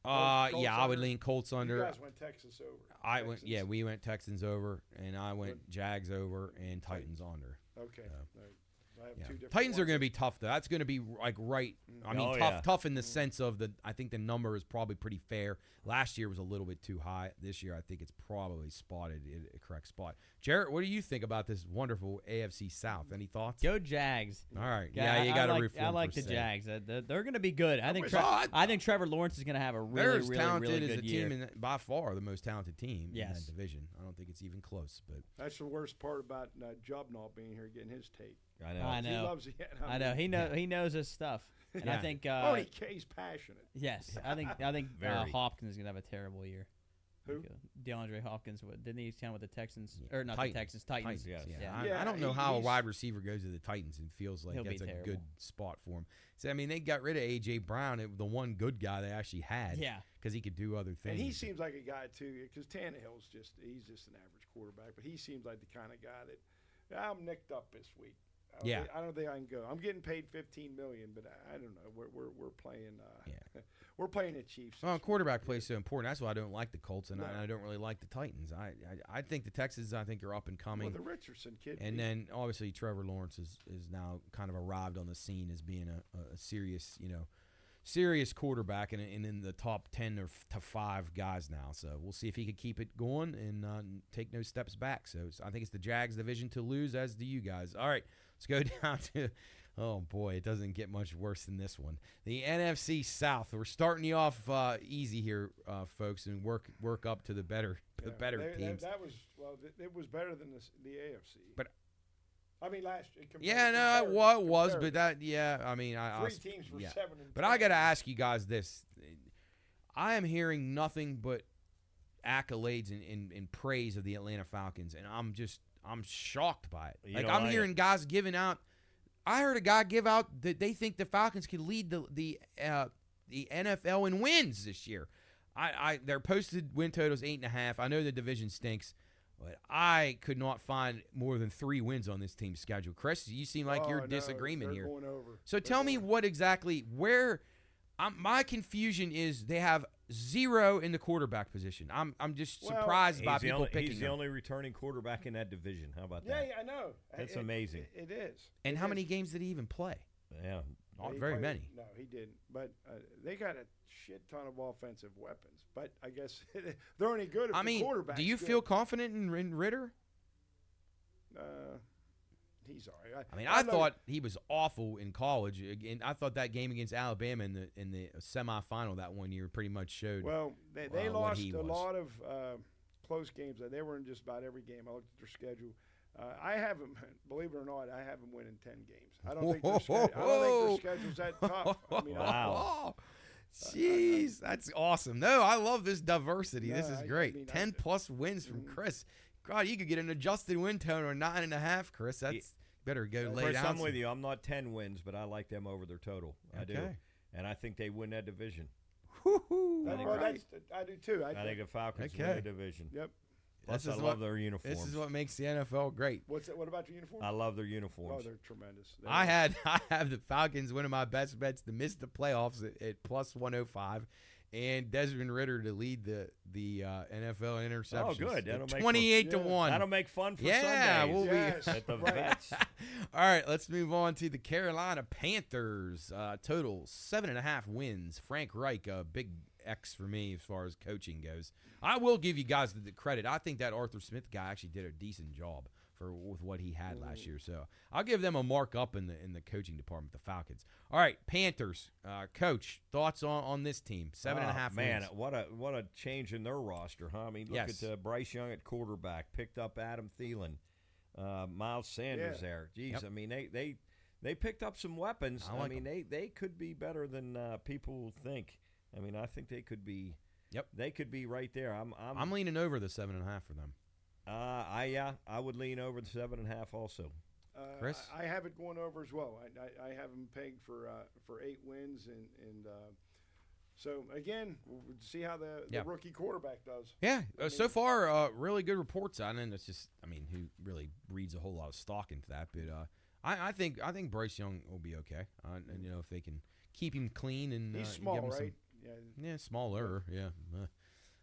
Uh, Colts yeah, I would under? lean Colts You under. guys went Texas over. I went. Texans. Yeah, we went Texans over, and I went Jags over and Titans under. Okay. Yeah. All right. I have Yeah. two different Titans are going to be tough though. That's going to be like right. I mean, Oh, tough, yeah. tough in the sense of the. I think the number is probably pretty fair. Last year was a little bit too high. This year, I think it's probably spotted in a correct spot. Jarrett, what do you think about this wonderful AFC South? Any thoughts? Go Jags. All right, Yeah, yeah, you got to like, reform. I like the say. Jags. Uh, They're, they're going to be good. I think. wish- Tre- I- I think Trevor Lawrence is going to have a really, They're as really, talented really as good a year. team, in, by far the most talented team in Yes. that division. I don't think it's even close. But That's the worst part about uh, Job being here, getting his take. I know. I know. He know. loves it. I know he know he knows his stuff, and I think oh, uh, he, he's passionate. yes, I think I think uh, Hopkins is going to have a terrible year. Who? Like, uh, DeAndre Hopkins. What, didn't he sign with the Texans Yeah. or not Titans. the Texans? Titans. Titans, yes. yeah. Yeah. I, I don't know how a wide receiver goes to the Titans and feels like that's a terrible. good spot for him. So I mean, they got rid of AJ Brown, it, the one good guy they actually had, Yeah. because he could do other things. And he seems like a guy too, because Tannehill's just he's just an average quarterback, but he seems like the kind of guy that I'm nicked up this week. I don't Yeah. think, I don't think I can go. I'm getting paid 15 million, but I, I don't know. We're we're, we're playing. Uh, Yeah. We're playing the Chiefs. Well, quarterback play is so important. That's why I don't like the Colts, and No. I, I don't really like the Titans. I, I I think the Texans, I think, are up and Well, coming. the Richardson kid. and he- then obviously Trevor Lawrence is, is now kind of arrived on the scene as being a, a, serious, you know, serious quarterback and, and in the top 10 or f- to 5 guys now. So we'll see if he could keep it going and uh, take no steps back. So it's, I think it's the Jags division to lose as do you guys. All right, let's go down to Oh boy, it doesn't get much worse than this one. The NFC South. We're starting you off uh, easy here, uh, folks, and work work up to the better the yeah, better they- teams. That, was well. th- It was better than the, the AFC. But- I mean, last year. yeah, no, it compared- wa- was, but that yeah, I mean, I, I three was- teams were yeah. seven and. But I got to ask you guys this. I am hearing nothing but accolades and, and, and praise of the Atlanta Falcons, and I'm just I'm shocked by it. You like I'm like hearing guys giving out. I heard a guy give out that they think the Falcons could lead the the uh, the NFL in wins this year. I, I their posted win totals eight and a half. I know the division stinks, but I could not find more than three wins on this team's schedule. Chris, you seem like Oh, you're no, disagreement here. So They're tell me going- what exactly where I'm, my confusion is they have zero in the quarterback position. I'm I'm just Well, surprised by people only, picking he's the them. only returning quarterback in that division. How about Yeah, that? yeah, I know. That's It- amazing. It, it is. and It how is. many games did he even play? Yeah. Not He very played- many. No, he didn't. But uh, they got a shit ton of offensive weapons. But I guess they're only good if I the mean, quarterback's do you good. feel confident in, in Ridder? Uh, he's all right. I mean, I, know- thought he was awful in college. Again, I thought that game against Alabama in the in the semifinal that one year pretty much showed. Well, they, they uh, what lost he a was. lot of uh, close games. They were in just about every game. I looked at their schedule. Uh, I have them, believe it or not, I have them winning ten games. I don't think their, sched- I don't think their schedule's that tough. I mean, I- Wow. Jeez, that's awesome. No, I love this diversity. this is I- I great. mean, I- Ten plus wins from Mhm. Chris. God, you could get an adjusted win total of nine and a half, Chris. That's better go lay Chris, down. I'm with you. I'm not 10 wins, but I like them over their total. I do. And I think they win that division. Woo-hoo. that- think well, right. I do too. I, I think the Falcons win the division. Yep. Plus, This I love what- their uniforms. This is what makes the NFL great. What's that? What about your uniform? I love their uniforms. oh, they're tremendous. They're- I had I have the Falcons one of my best bets to miss the playoffs at, at plus one hundred five, and Desmond Ridder to lead the the uh, NFL in interceptions. Oh, good. That'll make for- twenty eight to Yeah. one. That'll make fun for Sunday. Yeah, Sundays we'll be- at the vets. All right, let's move on to the Carolina Panthers. Uh, total seven and a half wins. Frank Reich, a big X for me as far as coaching goes. I will give you guys the credit. I think that Arthur Smith guy actually did a decent job for with what he had last year. So I'll give them a mark up in the in the coaching department. The Falcons. All right, Panthers. Uh, coach, thoughts on, on this team? Seven and a Ah, half Man, wins. what a what a change in their roster, huh? I mean, look Yes. at uh, Bryce Young at quarterback, picked up Adam Thielen, uh, Miles Sanders Yeah. there. Geez, Yep. I mean they they they picked up some weapons. I like mean they they could be better than uh, people think. I mean, I think they could be. Yep. They could be right there. I'm. I'm. I'm leaning over the seven and a half for them. Uh, I yeah. I would lean over the seven and a half also. Uh, Chris? I, I have it going over as well. I, I, I have them pegged for uh, for eight wins, and and uh, so again, we'll see how the, the Yeah. rookie quarterback does. Yeah, I uh, so far, uh, really good reports on it. And it's just, I mean, who really reads a whole lot of stock into that? But uh, I, I think, I think Bryce Young will be okay. Uh, and you know, if they can keep him clean and He's uh, small, give him right? some, yeah. yeah, smaller, yeah.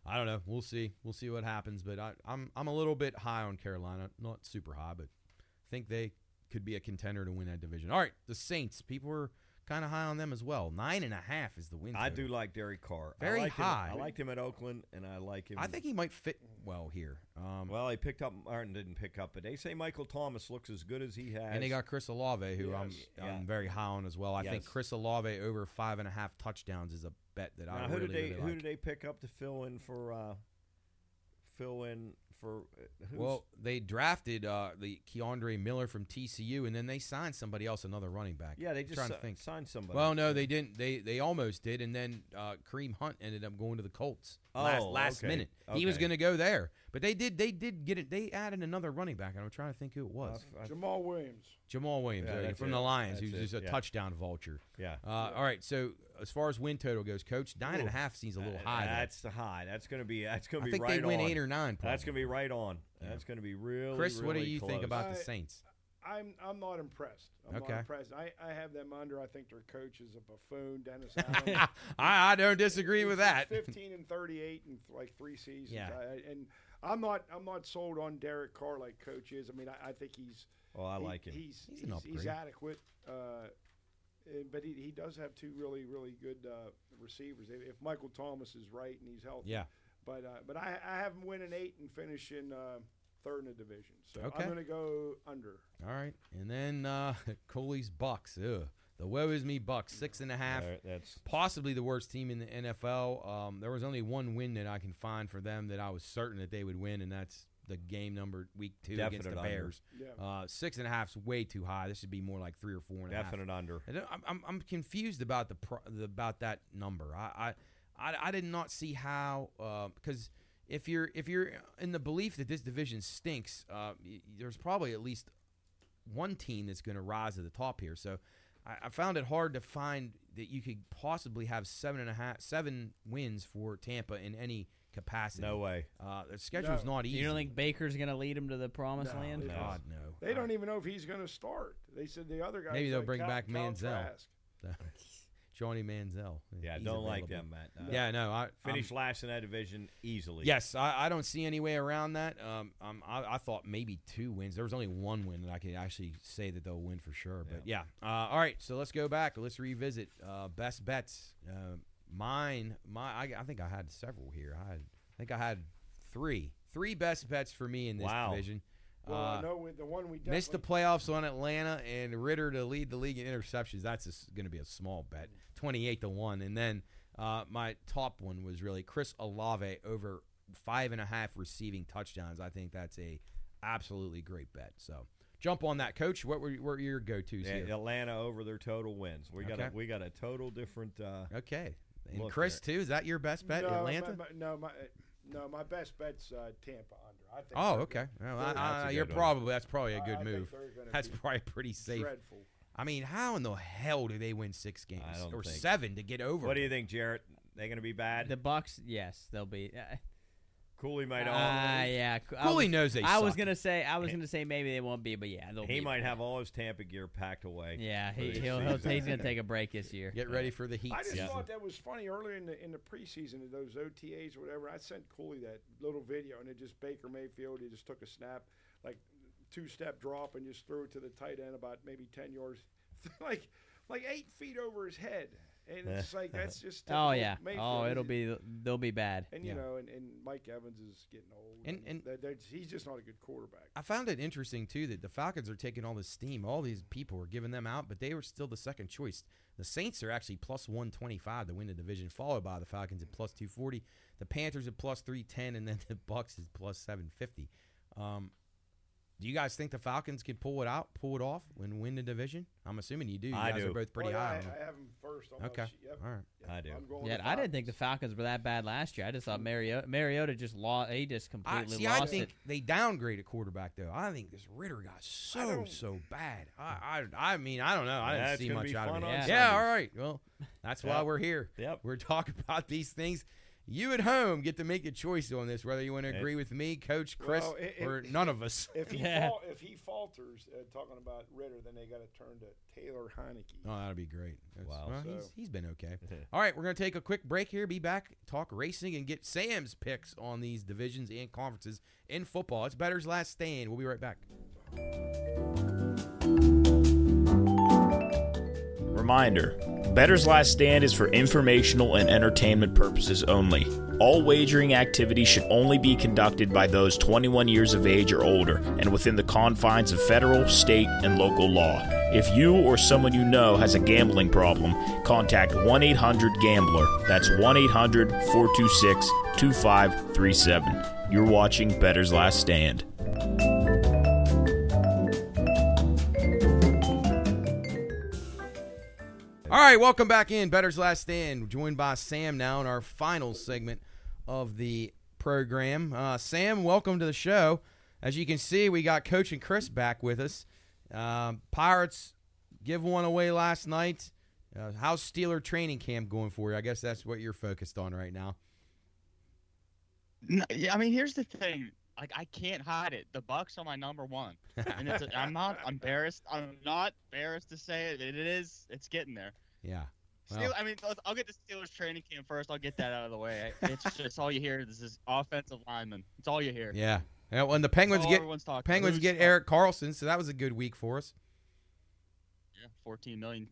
I don't know. We'll see. We'll see what happens. But I, I'm, I'm a little bit high on Carolina. Not super high, but I think they could be a contender to win that division. All right, the Saints. People were kind of high on them as well. Nine and a half is the win. I total. do like Derek Carr. Very I high. Him, I liked him at Oakland, and I like him. I think he might fit well here. Um, Well, he picked up. Martin didn't pick up, but they say Michael Thomas looks as good as he has. and they got Chris Olave, who I'm, Yeah. I'm very high on as well. I think Chris Olave over five and a half touchdowns is a bet that I Now, who really, did they really who like. did they pick up to fill in for uh, fill in for uh, who's, Well, they drafted uh, the Kendre Miller from TCU, and then they signed somebody else, another running back. yeah they just trying si- to think. signed somebody. Well, no, they didn't. They they almost did, and then uh, Kareem Hunt ended up going to the Colts last Oh, last okay. minute. He was going to go there, but they did. They did get it. They added another running back, and I'm trying to think who it was. Uh, I- Jamaal Williams. Jamaal Williams Yeah, uh, from it. the Lions, That's who's it, just a yeah. touchdown vulture. yeah. Uh, all right, so as far as win total goes, Coach, nine and a half seems a little Uh, high. there. That's the high. That's going to be. That's going to be I think right they win on. eight or nine. Probably. That's going to be right on. Yeah. That's going to be really. Chris, what do really you think close. about the Saints? I'm I'm not impressed. I'm Okay. not impressed. I, I have them under. I think their coach is a buffoon, Dennis Allen. I, I don't disagree with that. 15 and 38 in like three seasons. Yeah. I, and I'm not I'm not sold on Derek Carr like coach is. I mean, I, I think he's Oh, I he- like him. He's He's he's, an he's, adequate. Uh, eh, but he, he does have two really really good uh, receivers. If if Michael Thomas is right and he's healthy. Yeah. But uh, but I I have him winning eight and finishing uh, third in the division. So Okay. I'm going to go under. All right, and then uh, Coley's Bucks. Ugh. The woe is me Bucks, six and a half. There- that's Possibly the worst team in the NFL. Um, there was only one win that I can find for them that I was certain that they would win, and that's the game number week two against the under. Bears. Yeah. Uh, six and a half is way too high. This should be more like three or four and a half. definite under. I don't- I'm, I'm, I'm confused about the, pro, the about that number. I, I, I, I did not see how because if you're if you're in the belief that this division stinks, uh, y- there's probably at least one team that's going to rise to the top here. So I, I found it hard to find that you could possibly have seven and a half seven wins for Tampa in any capacity. No way. uh, the schedule's No. not easy. You don't think Baker's going to lead him to the promised No, land? they- God no. They don't even know if he's going to start. They said the other guy. Maybe they'll bring back Manziel. Johnny Manziel. Yeah, He's don't like available. them, Matt. No. Yeah, no. I I'm- last in that division easily. Yes, I, I don't see any way around that. Um, um, I, I thought maybe two wins. There was only one win that I could actually say that they'll win for sure. But yeah, Uh, all right. So let's go back. Let's revisit uh, best bets. Uh, mine, my, I, I think I had several here. I, had, I think I had three, three best bets for me in this Wow. division. Well, Uh, no, we- the one we Missed the definitely- playoffs on Atlanta and Ridder to lead the league in interceptions. That's going to be a small bet, twenty-eight to one. And then uh, my top one was really Chris Olave over five and a half receiving touchdowns. I think that's a absolutely great bet. So jump on that, Coach. What were, what were your go-tos Yeah, here? Atlanta over their total wins. We got Okay. a, we got a total different. Uh, Okay, and Look Chris there. too. Is that your best bet, no, Atlanta? My, my, no, my no, my best bet's uh, Tampa under. I think oh, they're okay. Well, They're- I- That's a I- you're one. probably that's probably a good I think move. That's probably pretty safe. Dreadful. I mean, how in the hell do they win six games or think- seven to get over? what do you think, Jarrett? They're going to be bad? The Bucks, yes, they'll be. Uh, Cooley might. uh, yeah, I Cooley was- knows they I was gonna say, I was gonna say maybe they won't be, but yeah, they'll he be. might have all his Tampa gear packed away. Yeah, he, he'll, he'll he's gonna take a break this year. Get ready for the heat I just season. thought that was funny earlier in the in the preseason of those OTAs or whatever. I sent Cooley that little video, and it just Baker Mayfield. He just took a snap, like two step drop, and just threw it to the tight end about maybe ten yards, like like eight feet over his head. And it's like that's just Oh yeah. Mayfield. Oh, it'll a- be they'll be bad. And you Yeah. know, and, and Mike Evans is getting old, And- and- they're- they're- he's just not a good quarterback. I found it interesting too that the Falcons are taking all this steam. All these people are giving them out, but they were still the second choice. The Saints are actually plus one twenty five to win the division, followed by the Falcons at plus two forty. The Panthers at plus three ten, and then the Bucks is plus seven fifty. Um, do you guys think the Falcons can pull it out, pull it off, and win the division? I'm assuming you do. You I guys do. are both pretty Well, yeah, high. I, on them. I have him first. On my Okay. sheet. Yep. All right. Yep. I do. I'm going Yeah, I didn't think the Falcons. Falcons were that bad last year. I just thought Mariota, Mariota just lost. He just I, completely see, lost I think it. they downgraded quarterback though. I think this Ridder got so don't- so bad. I, I I mean I don't know. I Yeah, didn't see much out of fun it. Yeah, yeah, all right. Well, that's why we're here. Yep. We're talking about these things. You at home get to make a choice on this, whether you want to agree with me, Coach Chris, Well, it- it- or none of us. If he Yeah. fal- if he falters, uh, talking about Ridder, then they got to turn to Taylor Heinicke. Oh, that'd be great. That's- Wow. well, he's, So- he's been okay. All right, we're going to take a quick break here, be back, talk racing, and get Sam's picks on these divisions and conferences in football. It's Bettor's Last Stand. We'll be right back. Reminder Bettor's Last Stand is for informational and entertainment purposes only. All wagering activity should only be conducted by those 21 years of age or older and within the confines of federal, state, and local law. If you or someone you know has a gambling problem, contact 1 800 Gambler. That's 1 800 426 2537. You're watching Bettor's Last Stand. All right, welcome back in Bettor's Last Stand. Joined by Sam now in our final segment of the program. Uh, Sam, welcome to the show. As you can see, we got Coach and Chris back with us. Um, Pirates give one away last night. Uh, how's Steeler training camp going for you? I guess that's what you're focused on right now. No, yeah, I mean, here's the thing. Like, I can't hide it. The Bucks are my number one, and it's. A, I'm not embarrassed. I'm not embarrassed to say it. It is. It's getting there. Yeah. Well. I mean, I'll get the Steelers training camp first. I'll get that out of the way. It's just all you hear. This is offensive lineman. It's all you hear. Yeah. Yeah, when the Penguins get. Penguins get Erik Karlsson, so that was a good week for us. Yeah, 14 million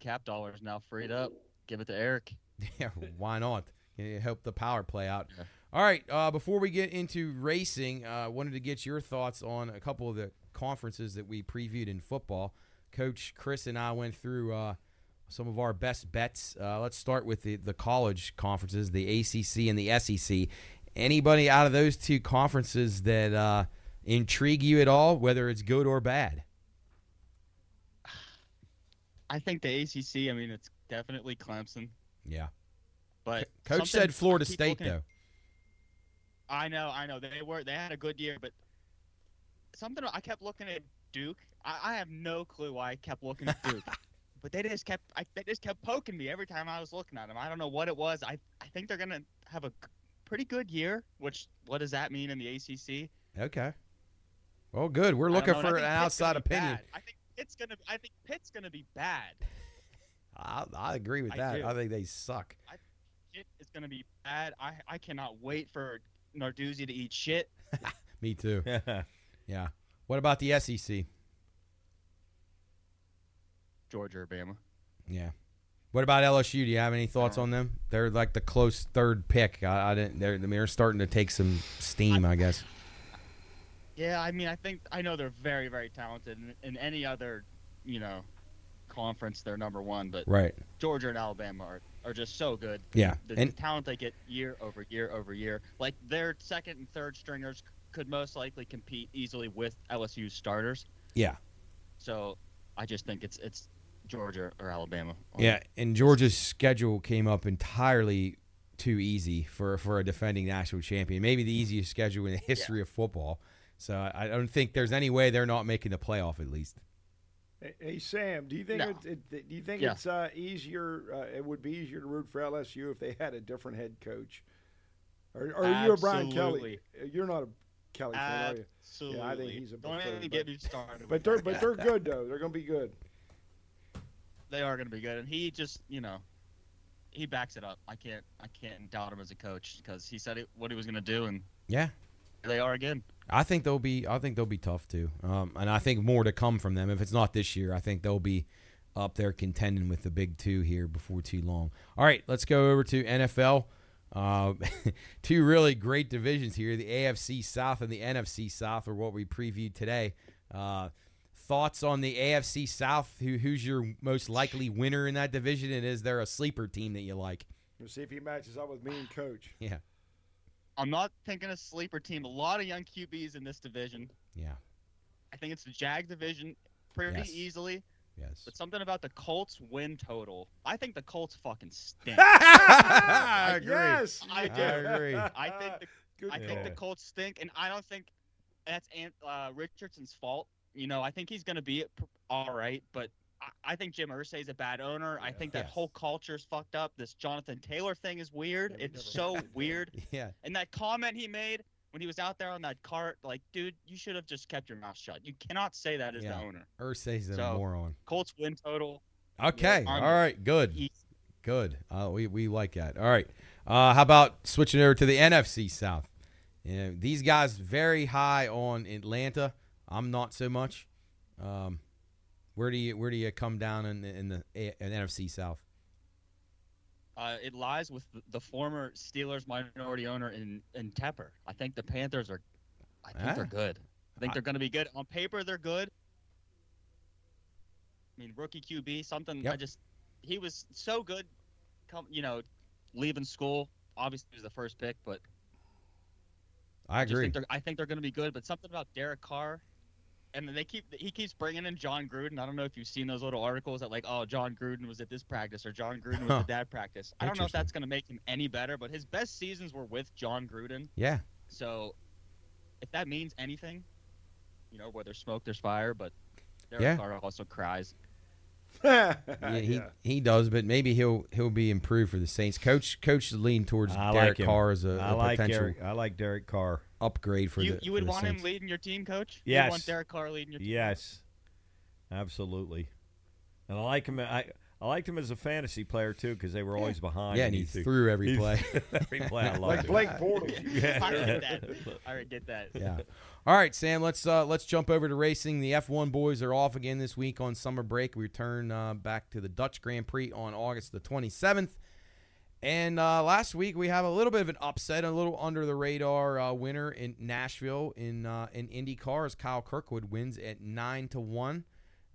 cap dollars now freed up. Give it to Eric. Yeah, why not? Help the power play out. Yeah. All right. Uh, before we get into racing, I uh, wanted to get your thoughts on a couple of the conferences that we previewed in football. Coach Chris and I went through uh, some of our best bets. Uh, let's start with the, the college conferences, the ACC and the SEC. Anybody out of those two conferences that uh, intrigue you at all, whether it's good or bad? I think the ACC. I mean, it's definitely Clemson, Yeah. but Coach said Florida State, though. I know, I know. They were they had a good year, but something I kept looking at Duke. I, I have no clue why I kept looking at Duke, but they just kept I, they just kept poking me every time I was looking at them. I don't know what it was. I I think they're gonna have a pretty good year. Which what does that mean in the ACC? Okay. Well, good. We're looking know, and I for an Pitt's outside be opinion. bad. I think Pitt's gonna I think Pitt's gonna be bad. I, I agree with I that. do. I think they suck. Pitt is gonna be bad. I I cannot wait for Narduzzi to eat shit. Me too. Yeah. What about the SEC? Georgia or Bama. Yeah. What about LSU? Do you have any thoughts uh, on them? They're like the close third pick. I, I didn't. They're I mean, they're starting to take some steam, I guess. Yeah, I mean, I think I know they're very, very talented. In, in any other, you know, conference, they're number one. But Right. Georgia and Alabama are, are just so good. Yeah. The, And the talent they get year over year over year, like their second and third stringers could most likely compete easily with LSU starters. yeah, So I just think it's it's Georgia or Alabama. yeah. And Georgia's schedule came up entirely too easy for for a defending national champion. Maybe the easiest schedule in the history of football. So I I don't think there's any way they're not making the playoff at least. Hey, hey, Sam, do you think No. it, it, do you think Yeah. it's uh, easier? Uh, it would be easier to root for LSU if they had a different head coach. Or, or are you a Brian Kelly? Uh, You're not a Kelly fan, are you? Absolutely. Yeah, I think he's a Don't even get me started. But they're but they're good though. They're going to be good. They are going to be good, and he just you know he backs it up. I can't I can't doubt him as a coach because he said it, what he was going to do, and Yeah. they are again. I think they'll be. I think they'll be tough too. Um, and I think more to come from them. If it's not this year, I think they'll be up there contending with the big two here before too long. All right, let's go over to NFL. Uh, two really great divisions here: the AFC South and the NFC South, are what we previewed today. Uh, thoughts on the AFC South? Who, who's your most likely winner in that division? And is there a sleeper team that you like? We'll see if he matches up with me and Coach. Yeah, I'm not thinking a sleeper team. A lot of young QBs in this division. yeah, I think it's the Jag division pretty Yes. easily. yes. But something about the Colts win total. I think the Colts fucking stink. I agree. Yes, I do. do. I agree. I think the Good I think the Colts stink, and I don't think that's Ant, uh, Richardson's fault. You know, I think he's going to be p- all right, but I, I think Jim Irsay is a bad owner. I think that Yes. whole culture's fucked up. This Jonathan Taylor thing is weird. Yeah, it's never- so weird. Yeah, And that comment he made when he was out there on that cart, like, dude, you should have just kept your mouth shut. You cannot say that as Yeah. the owner. Irsay's a So- moron. Colts win total. Okay. I'm- All right. Good. Easy. Good. Uh, we we like that. All right. Uh, how about switching over to the NFC South? You know, these guys very high on Atlanta. I'm not so much. Um, Where do you where do you come down in the, in the in NFC South? Uh, it lies with the, former Steelers minority owner in in Tepper. I think the Panthers are. I think Ah. they're good. I think they're going to be good on paper. They're good. I mean, rookie QB, something. I just he was so good. Come, you know, leaving school. Obviously, he was the first pick, but I agree. think they're, I think they're going to be good. But something about Derek Carr, and then they keep he keeps bringing in Jon Gruden. I don't know if you've seen those little articles that like, oh, Jon Gruden was at this practice or Jon Gruden was Huh. at that practice. I don't know if that's going to make him any better, but his best seasons were with Jon Gruden. Yeah. So if that means anything, you know, where there's smoke, there's fire. But Derek Yeah. Carr also cries. yeah, Yeah, he, he does, but maybe he'll he'll be improved for the Saints. Coach coach lean towards I Derek like. Carr as a, I a like potential Derek. I like Derek Carr. Upgrade for you the you would the want him leading your team, coach? You Yes. would want Derek Carr leading your team. Yes, absolutely. And I like him. I I liked him as a fantasy player too because they were always behind. Yeah, and he threw every play. every play. I loved like it. Blake Bortles. Yeah. I already did that. I already did that. yeah. All right, Sam. Let's uh, let's jump over to racing. The F1 boys are off again this week on summer break. We return uh, back to the Dutch Grand Prix on August the 27th. And uh, last week we have a little bit of an upset, a little under the radar uh, winner in Nashville in uh, in IndyCar as Kyle Kirkwood wins at nine to one.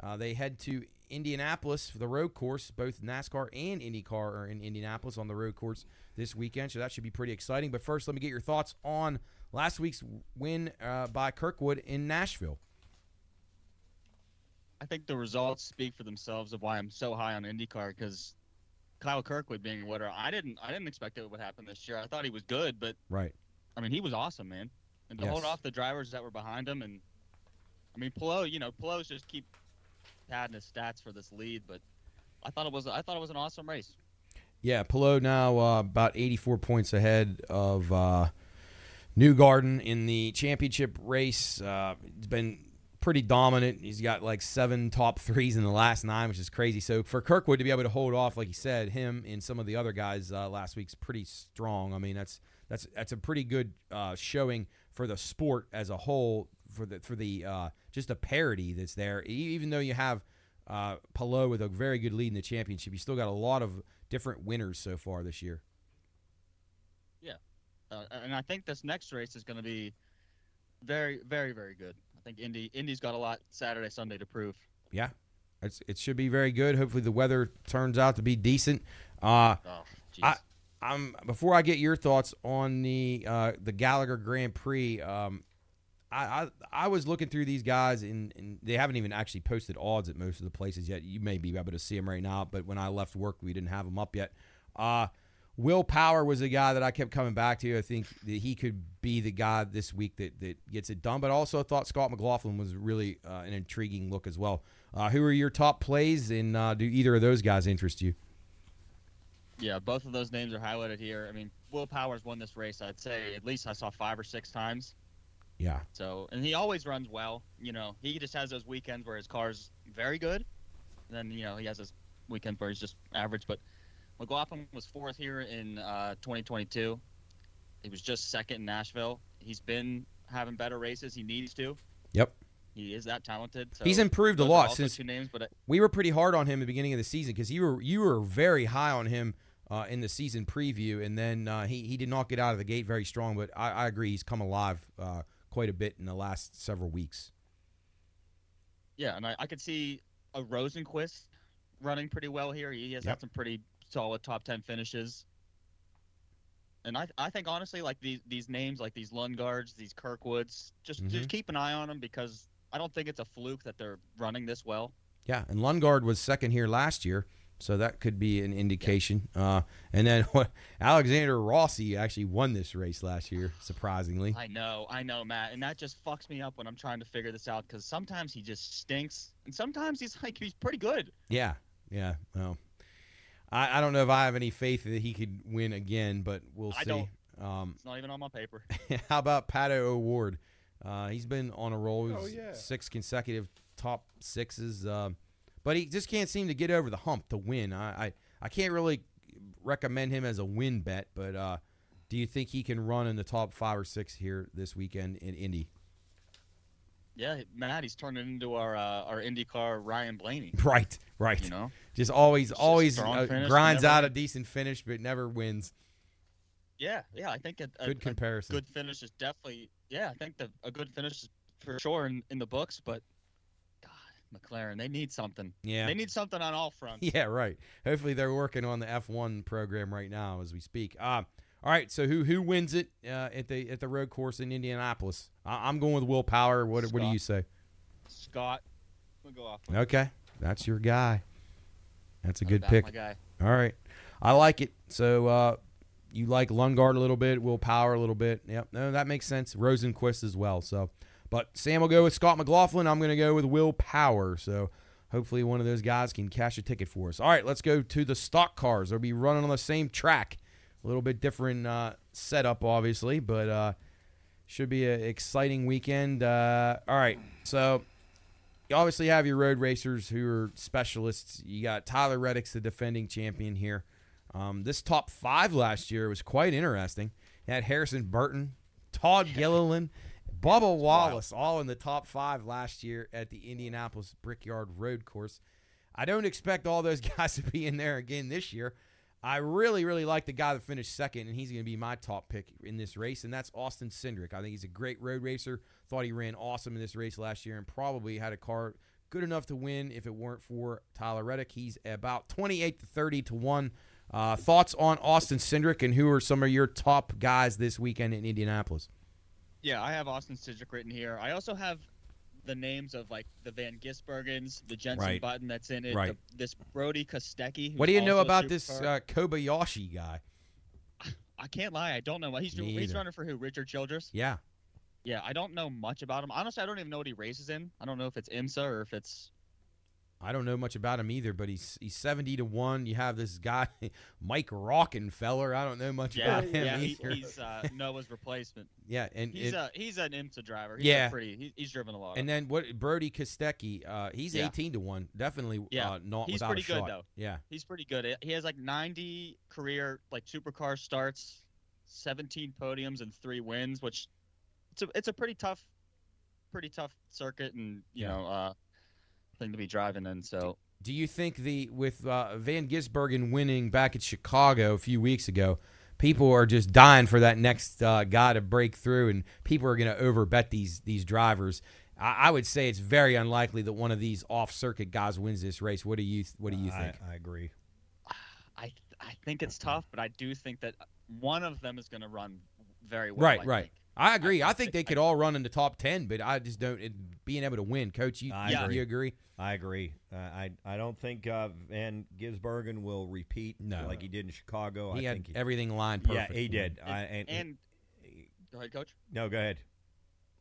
Uh, they head to Indianapolis for the road course. Both NASCAR and IndyCar are in Indianapolis on the road course this weekend, so that should be pretty exciting. But first, let me get your thoughts on last week's win uh, by Kirkwood in Nashville. I think the results speak for themselves of why I'm so high on IndyCar because Kyle Kirkwood being a winner, I didn't I didn't expect it would happen this year. I thought he was good, but Right. I mean he was awesome, man. And to Yes. hold off the drivers that were behind him, and I mean Palou, you know, Palou's just keep padding his stats for this lead, but I thought it was I thought it was an awesome race. Yeah, Pillow now uh, about 84 points ahead of uh, Newgarden in the championship race. Uh, he's been pretty dominant. He's got like seven top threes in the last nine, which is crazy. So for Kirkwood to be able to hold off, like he said, him and some of the other guys uh, last week's pretty strong. I mean, that's that's that's a pretty good uh, showing for the sport as a whole. For the for the uh, just the parity that's there, even though you have uh, with a very good lead in the championship, you still got a lot of different winners so far this year. Uh, and I think this next race is going to be very, very, very good. Think Indy Indy's got a lot Saturday, Sunday to prove. Yeah, it's, it should be very good. Hopefully, the weather turns out to be decent. Uh, Oh. I, I'm before I get your thoughts on the uh, the Gallagher Grand Prix. Um, I, I I was looking through these guys and, and they haven't even actually posted odds at most of the places yet. You may be able to see them right now, but when I left work, we didn't have them up yet. Uh, Will Power was a guy that I kept coming back to. I think that he could be the guy this week that, that gets it done. But also thought Scott McLaughlin was really uh, an intriguing look as well. Uh, who are your top plays, and uh, do either of those guys interest you? yeah, both of those names are highlighted here. I mean, Will Powers won this race. I'd say at least I saw five or six times. Yeah, So, and he always runs well. You know, he just has those weekends where his car's very good, and then you know he has his weekends where he's just average. But McLaughlin was fourth here in uh, 2022. He was just second in Nashville. He's been having better races. He needs to. Yep. He is that talented. So he's improved a lot since two names, but uh, we were pretty hard on him at the beginning of the season because you were you were very high on him uh, in the season preview, and then uh, he he did not get out of the gate very strong. But I, I agree, he's come alive uh, quite a bit in the last several weeks. yeah, and I, I could see a Rosenqvist running pretty well here. He has Yep. had some pretty solid top ten finishes. And I, I think honestly, like these these names, like these Lundgaards, these Kirkwoods, just Mhm. just keep an eye on them because I don't think it's a fluke that they're running this well. Yeah, and Lundgaard was second here last year, so that could be an indication. Uh, and then Alexander Rossi actually won this race last year, surprisingly. I know, I know, Matt, and that just fucks me up when I'm trying to figure this out because sometimes he just stinks, and sometimes he's like he's pretty good. Yeah, yeah. Well, I, I don't know if I have any faith that he could win again, but we'll I see. don't. Um, It's not even on my paper. How about Pato O'Ward? Uh, he's been on a roll. He Oh, yeah. Six consecutive top sixes. Uh, but he just can't seem to get over the hump to win. I, I, I can't really recommend him as a win bet, but uh, do you think he can run in the top five or six here this weekend in Indy? Yeah, Matt, he's turning into our uh, our IndyCar Ryan Blaney. Right, right. You know. Just always, Just always uh, grinds out a decent finish, but never wins. Yeah, yeah. I think a, a, Good a comparison. good finish is definitely. Yeah, I think the, a good finish is for sure in, in the books. But God, McLaren, they need something. Yeah. They need something on all fronts. Yeah, right. Hopefully they're working on the F1 program right now as we speak. Uh, all right, so who who wins it uh, at the at the road course in Indianapolis? I, I'm going with Will Power. What what do you say? Scott, off. Okay, that's your guy. That's a good pick. All right, I like it. So uh, you like Lundgaard a little bit, Will Power a little bit. Yep, no, that makes sense. Rosenqvist as well. So, but Sam will go with Scott McLaughlin. I'm going to go with Will Power. So hopefully one of those guys can cash a ticket for us. All right, let's go to the stock cars. They'll be running on the same track. A little bit different uh, setup, obviously, but uh, should be an exciting weekend. Uh, all right, so you obviously have your road racers who are specialists. You got Tyler Reddick's the defending champion here. Um, this top five last year was quite interesting. You had Harrison Burton, Todd Gilliland, Bubba Wallace, all in the top five last year at the Indianapolis Brickyard Road Course. I don't expect all those guys to be in there again this year. I really, really like the guy that finished second, and he's going to be my top pick in this race, and that's Austin Cindric. I think he's a great road racer. Thought he ran awesome in this race last year, and probably had a car good enough to win if it weren't for Tyler Reddick. He's about 28 to 30 to 1. Uh, thoughts on Austin Cindric, and who are some of your top guys this weekend in Indianapolis? Yeah, I have Austin Cindric written here. I also have the names of like the Van Gisbergens, the Jenson Right. Button that's in it, Right. the, this Brody Kostecki. What do you know who's also a about this uh, Kobayashi guy? I can't lie, I don't know. He's Me he's either. running for who? Richard Childress. Yeah, Yeah, I don't know much about him. Honestly, I don't even know what he races in. I don't know if it's IMSA or if it's I don't know much about him either, but he's he's 70 to 1. You have this guy, Mike Rockenfeller. I don't know much yeah, about him yeah. He, he's uh, Noah's replacement. yeah, and He's it- a he's an IMSA driver. He's Yeah. pretty. He, he's driven a lot. and then what Brody Kostecki, uh, he's Yeah. 18 to 1. Definitely Yeah. uh, not He's without pretty a good, shot. though. Yeah. He's pretty good. He has like 90 career like supercar starts, 17 podiums and three wins, which it's a it's a pretty tough, pretty tough circuit and you Yeah. know uh, thing to be driving in. So Do you think the with uh, Van Gisbergen winning back at Chicago a few weeks ago, people are just dying for that next uh, guy to break through, and people are going to overbet these these drivers. I, I would say it's very unlikely that one of these off circuit guys wins this race. What do you What do you I- think? I, agree. I I think it's tough, but I do think that one of them is going to run very well. right, I right. think. I agree. I, I think think- they could all run in the top ten, but I just don't it, being able to win. Coach, you, I you, agree. agree? I agree. Uh, I I don't think uh, Van Gisbergen will repeat No. like he did in Chicago. he I had think he, everything lined perfect. yeah, he for him. did. I, and, And go ahead, coach. no, go ahead.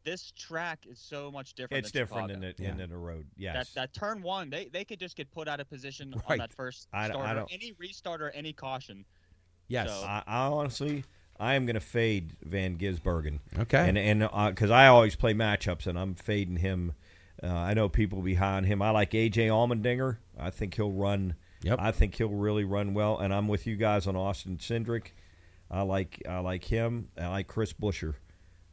This track is so much different. It's than different Chicago. in the Yeah. in the road. Yes. That that turn one, they they could just get put out of position Right. on that first I- I starter, don't- any restart or any caution. Yes. So- I, I honestly, I am going to fade Van Gisbergen. okay. And and because I always play matchups, and I'm fading him. Uh, I know people behind him. I like AJ Allmendinger. I think he'll run. Yep. I think he'll really run well. And I'm with you guys on Austin Cindric. I like I like him. I like Chris Buescher.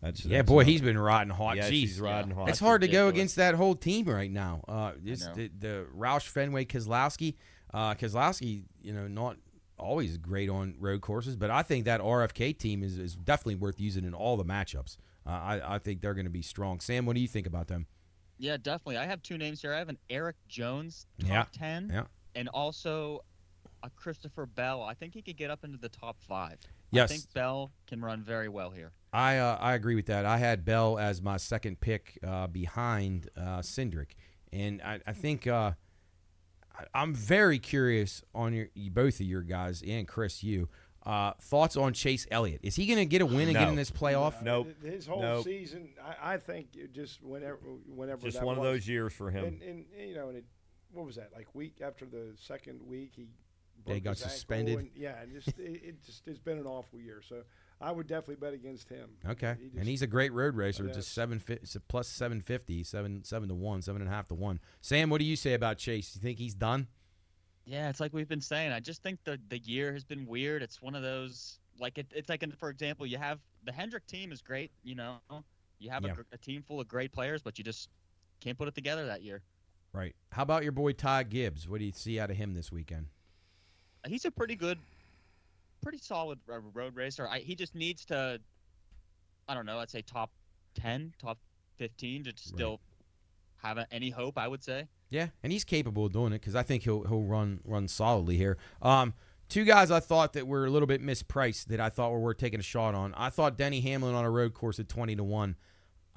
That's yeah, that's boy, another- he's been riding hot. Yes, Jeez. he's riding hot. It's hard to go against that whole team right now. Uh, just the, the Roush Fenway Keselowski, uh, Keselowski, you know, not always great on road courses, but I think that RFK team is, is definitely worth using in all the matchups. Uh, I, I think they're going to be strong. Sam, what do you think about them? Yeah, definitely. I have two names here. I have an Erik Jones top Yeah, ten, yeah. and also a Christopher Bell. I think he could get up into the top five. Yes. I think Bell can run very well here. I uh, I agree with that. I had Bell as my second pick uh, behind uh, Cindric, and I, I think uh, I'm very curious on your both of your guys and Chris, you uh, thoughts on Chase Elliott. Is he going to get a win again No. in this playoff? Uh, Nope. His whole Nope. season, I, I think, just whenever, whenever just that one of those years for him. And, and you know, and it, what was that? Like week after the second week, he Yeah, he got his ankle suspended. And, yeah, and just it, it just it's been an awful year. So I would definitely bet against him. Okay, He and he's a great road racer. Yes. Just seven fi- it's plus seven fifty, seven seven to one, seven and a half to one. Sam, what do you say about Chase? Do you think he's done? Yeah, it's like we've been saying. I just think the the year has been weird. It's one of those like it, it's like, an, for example, you have the Hendrick team is great, you know, You have Yeah. a, a team full of great players, but you just can't put it together that year. Right. How about your boy Ty Gibbs? What do you see out of him this weekend? He's a pretty good, pretty solid road racer. I, he just needs to, I don't know, I'd say top ten, top fifteen to still have a, any hope. I would say. Yeah, and he's capable of doing it because I think he'll he'll run run solidly here. Um, two guys I thought that were a little bit mispriced that I thought were worth taking a shot on. I thought Denny Hamlin on a road course at twenty to one.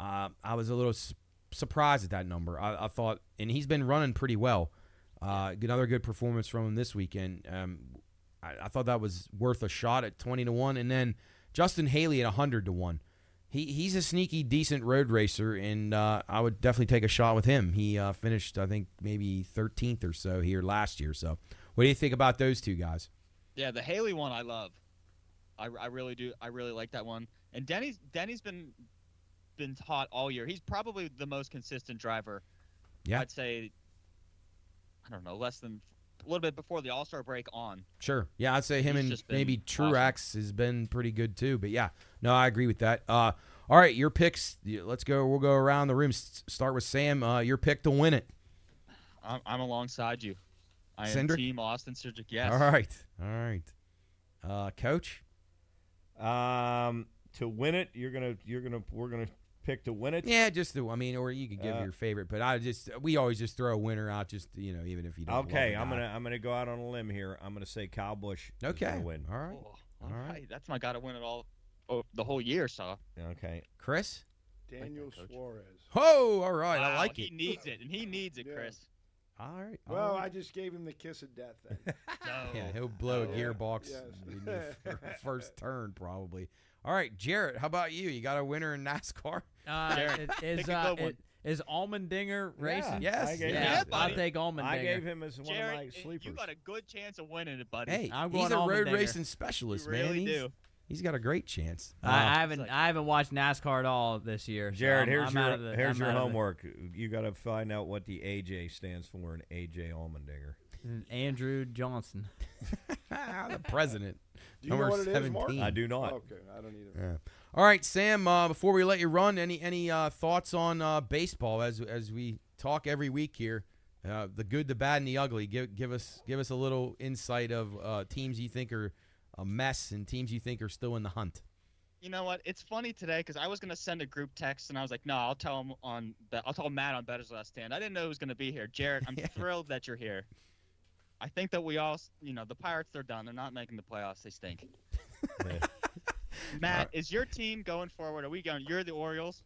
Uh, I was a little su- surprised at that number. I, I thought, and he's been running pretty well. Uh, another good performance from him this weekend. Um, I, I thought that was worth a shot at twenty to one, and then Justin Haley at hundred to one. He he's a sneaky, decent road racer, and uh, I would definitely take a shot with him. He uh, finished, I think, maybe 13th or so here last year. So, what do you think about those two guys? Yeah, the Haley one I love. I, I really do. I really like that one. And Denny's Denny's been been hot all year. He's probably the most consistent driver. Yeah. I'd say. I don't know, less than little bit before the All Star break on. Sure. Yeah, I'd say him He's and just been maybe awesome. Truex has been pretty good too. But yeah, no, I agree with that. Uh, all right, your picks. Let's go. We'll go around the room. S- Start with Sam. Uh, your pick to win it. I'm, I'm alongside you. I am Cindric? Team Austin Cindric. Yes. All right. All right. Uh, Coach. Um, to win it, you're gonna you're gonna we're gonna pick to win it. Yeah, just the. I mean, or you could give Uh, your favorite, but I just we always just throw a winner out. Just you know, even if you don't. Okay, I'm gonna I'm gonna go out on a limb here. I'm gonna say Kyle Busch. is Okay. gonna win. All right. Oh, All all right. right. That's my got to win it all, oh, the whole year. So. Okay. Chris. Daniel Coach. Suarez. Oh, all right. I like he it. He needs it, and he needs it, Yeah. Chris. All right. all Well, right. I just gave him the kiss of death then. No. Yeah, he'll blow a Oh, gearbox yes. in the fir- first turn probably. All right, Jarrett, how about you? You got a winner in NASCAR? Uh, Jarrett, it- pick is a uh, good one. it- is Allmendinger racing? Yes. I gave Yeah, Yeah, I'll buddy. take Allmendinger. I gave him as one Jarrett, of my sleepers. you got a good chance of winning it, buddy. Hey, I'm he's going a road Allmendinger. racing specialist, you man. really he's, do. he's got a great chance. I, Uh, I haven't like- I haven't watched NASCAR at all this year. so Jarrett, I'm- here's I'm your out of the- here's I'm your out of the- homework. You got to find out what the AJ stands for in AJ Allmendinger. Andrew Johnson. the president. Do you know Number what it is, Mark? 17. I do not. Okay, I don't need it. Yeah. All right, Sam. Uh, before we let you run, any any uh, thoughts on uh, baseball as as we talk every week here? Uh, the good, the bad, and the ugly. Give give us give us a little insight of uh, teams you think are a mess and teams you think are still in the hunt. You know what? It's funny today because I was gonna send a group text and I was like, no, I'll tell him on. Be- I'll tell Matt on Bettor's Last Stand. I didn't know he was gonna be here. Jarrett, I'm Yeah. thrilled that you're here. I think that we all, you know, the Pirates they're done. They're not making the playoffs. They stink. Matt, uh, is your team going forward? Are we going? You're the Orioles.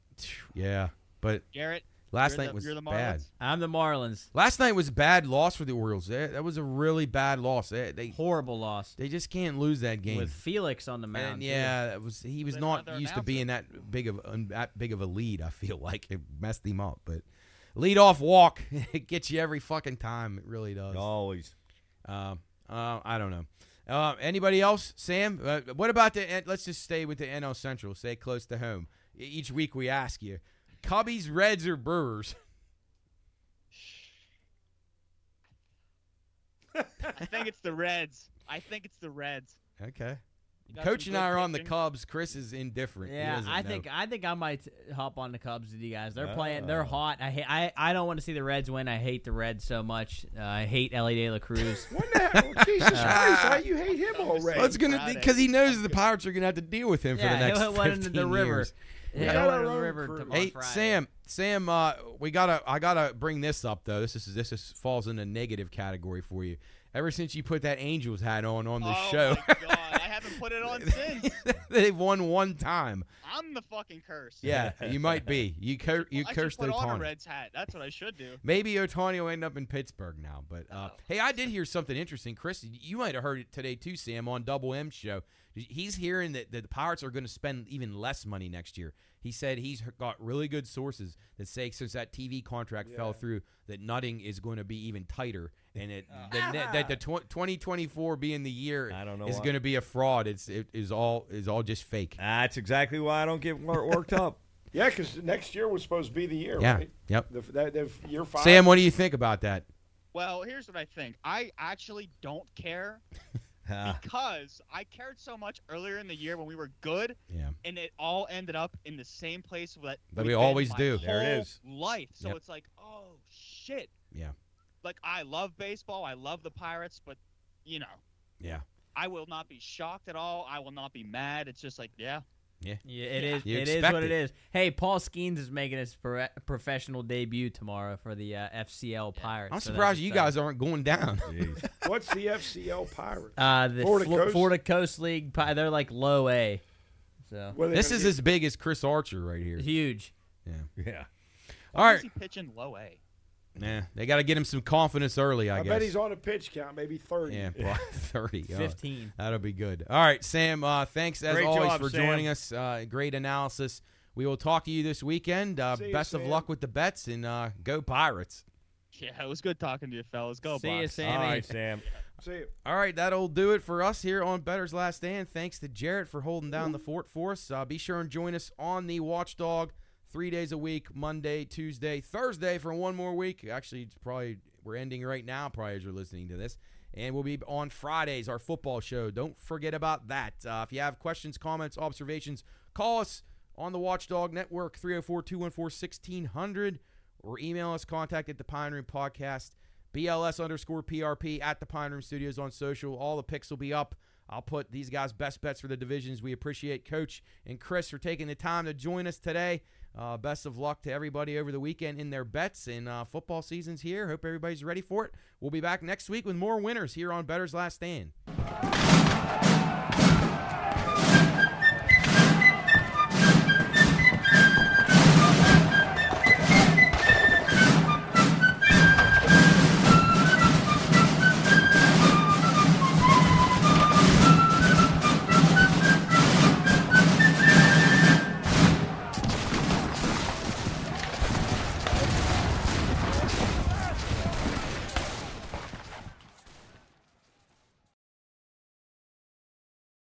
Yeah, but Jarrett, last night the, was you're the bad. Marlins. I'm the Marlins. Last night was a bad loss for the Orioles. That, that was a really bad loss. They they, Horrible loss they just can't lose that game. with Felix on the mound. And yeah, that was he was They don't not have their used to being that big of un, that big of a lead. I feel like it messed him up, but lead off walk it gets you every fucking time. It really does. Always. Um, uh, I don't know. Uh, anybody else, Sam? Uh, what about the? uh, Let's just stay with the NL Central. Stay close to home. Each week we ask you: Cubbies, Reds, or Brewers? I think it's the Reds. I think it's the Reds. Okay. You got Coach and I good are on the. Cubs. Chris is indifferent. Yeah, I know. think I think I might hop on the Cubs with you guys. They're playing. They're Oh. hot. I hate. I, I don't want to see the Reds win. I hate the Reds so much. Uh, I hate Elly De La Cruz. What the hell? Jesus Christ, why you hate him already? Well, it's gonna because he knows the Pirates are gonna have to deal with him for the next he'll 15 into the river. years. He'll got hit one our into the river Hey Friday. Sam, Sam, uh, we gotta, I gotta bring this up though. This is this is falls in a negative category for you. Ever since you put that Angels hat on on the oh show, my god, I haven't put it on since. they've won one time. I'm the fucking curse. Yeah, you might be. You cur- you I cursed should put on a Reds hat. That's what I should do. Maybe Ohtani will end up in Pittsburgh now. But uh, Oh. hey, I did hear something interesting. Chris, you might have heard it today too, Sam, on Double M show. He's hearing that, that the Pirates are going to spend even less money next year. He said he's got really good sources that say since that TV contract fell through, that Nutting is going to be even tighter, and it, Oh. the, net- that the tw- 2024 being the year I don't know is going to be a fraud. It's it is all is all just fake. That's exactly why I don't get worked up. Yeah, because next year was supposed to be the year, Yeah. right? Yep. The, that, the year five. Sam, what do you think about that? Well, here's what I think. I actually don't care because I cared so much earlier in the year when we were good, Yeah. and it all ended up in the same place that That we've we been always do. There it is. Life. So Yep. it's like, oh shit. Yeah. Like I love baseball. I love the Pirates, but you know, Yeah. I will not be shocked at all. I will not be mad. It's just like, yeah, Yeah, it Yeah. is. You It is what it. it is. Hey, Paul Skenes is making his pro- professional debut tomorrow for the uh, FCL Pirates. I'm so surprised you guys aren't going down. What's the FCL Pirates? Uh, the Florida Flo- Coast? Florida Coast League. Pi- They're like low A, so What are they this is get? as big as Chris Archer right here. huge. Yeah. yeah. All Why right. pitching low A? Yeah. They got to get him some confidence early, I, I, guess. bet he's on a pitch count, maybe thirty. Yeah, well, 30. Oh, 15. that'll be good. All right, Sam, uh, thanks as Great always job, for Sam. joining us. Uh, great analysis. We will talk to you this weekend. Uh, See you, best of Sam. luck with the bets and uh, go Pirates. Yeah, it was good talking to you, fellas. Go See ya, Bucks. Sammy. All right, Sam. See you. All right, that'll do it for us here on Bettor's Last Stand. Thanks to Jarrett for holding down the fort for us. Uh, be sure and join us on the Watchdog three days a week Monday, Tuesday, Thursday for one more week. Actually, it's probably we're ending right now, probably as you're listening to this. And we'll be on Fridays, our football show. Don't forget about that. Uh, if you have questions, comments, observations, call us on the Watchdog Network, 304 214 1600, or email us, contact at the Pine Room Podcast. BLS underscore PRP at the Pine Room Studios on social. All the picks will be up. I'll put these guys' best bets for the divisions. We appreciate Coach and Chris for taking the time to join us today. Uh, best of luck to everybody over the weekend in their bets. And uh, football season's here. Hope everybody's ready for it. We'll be back next week with more winners here on Bettor's Last Stand.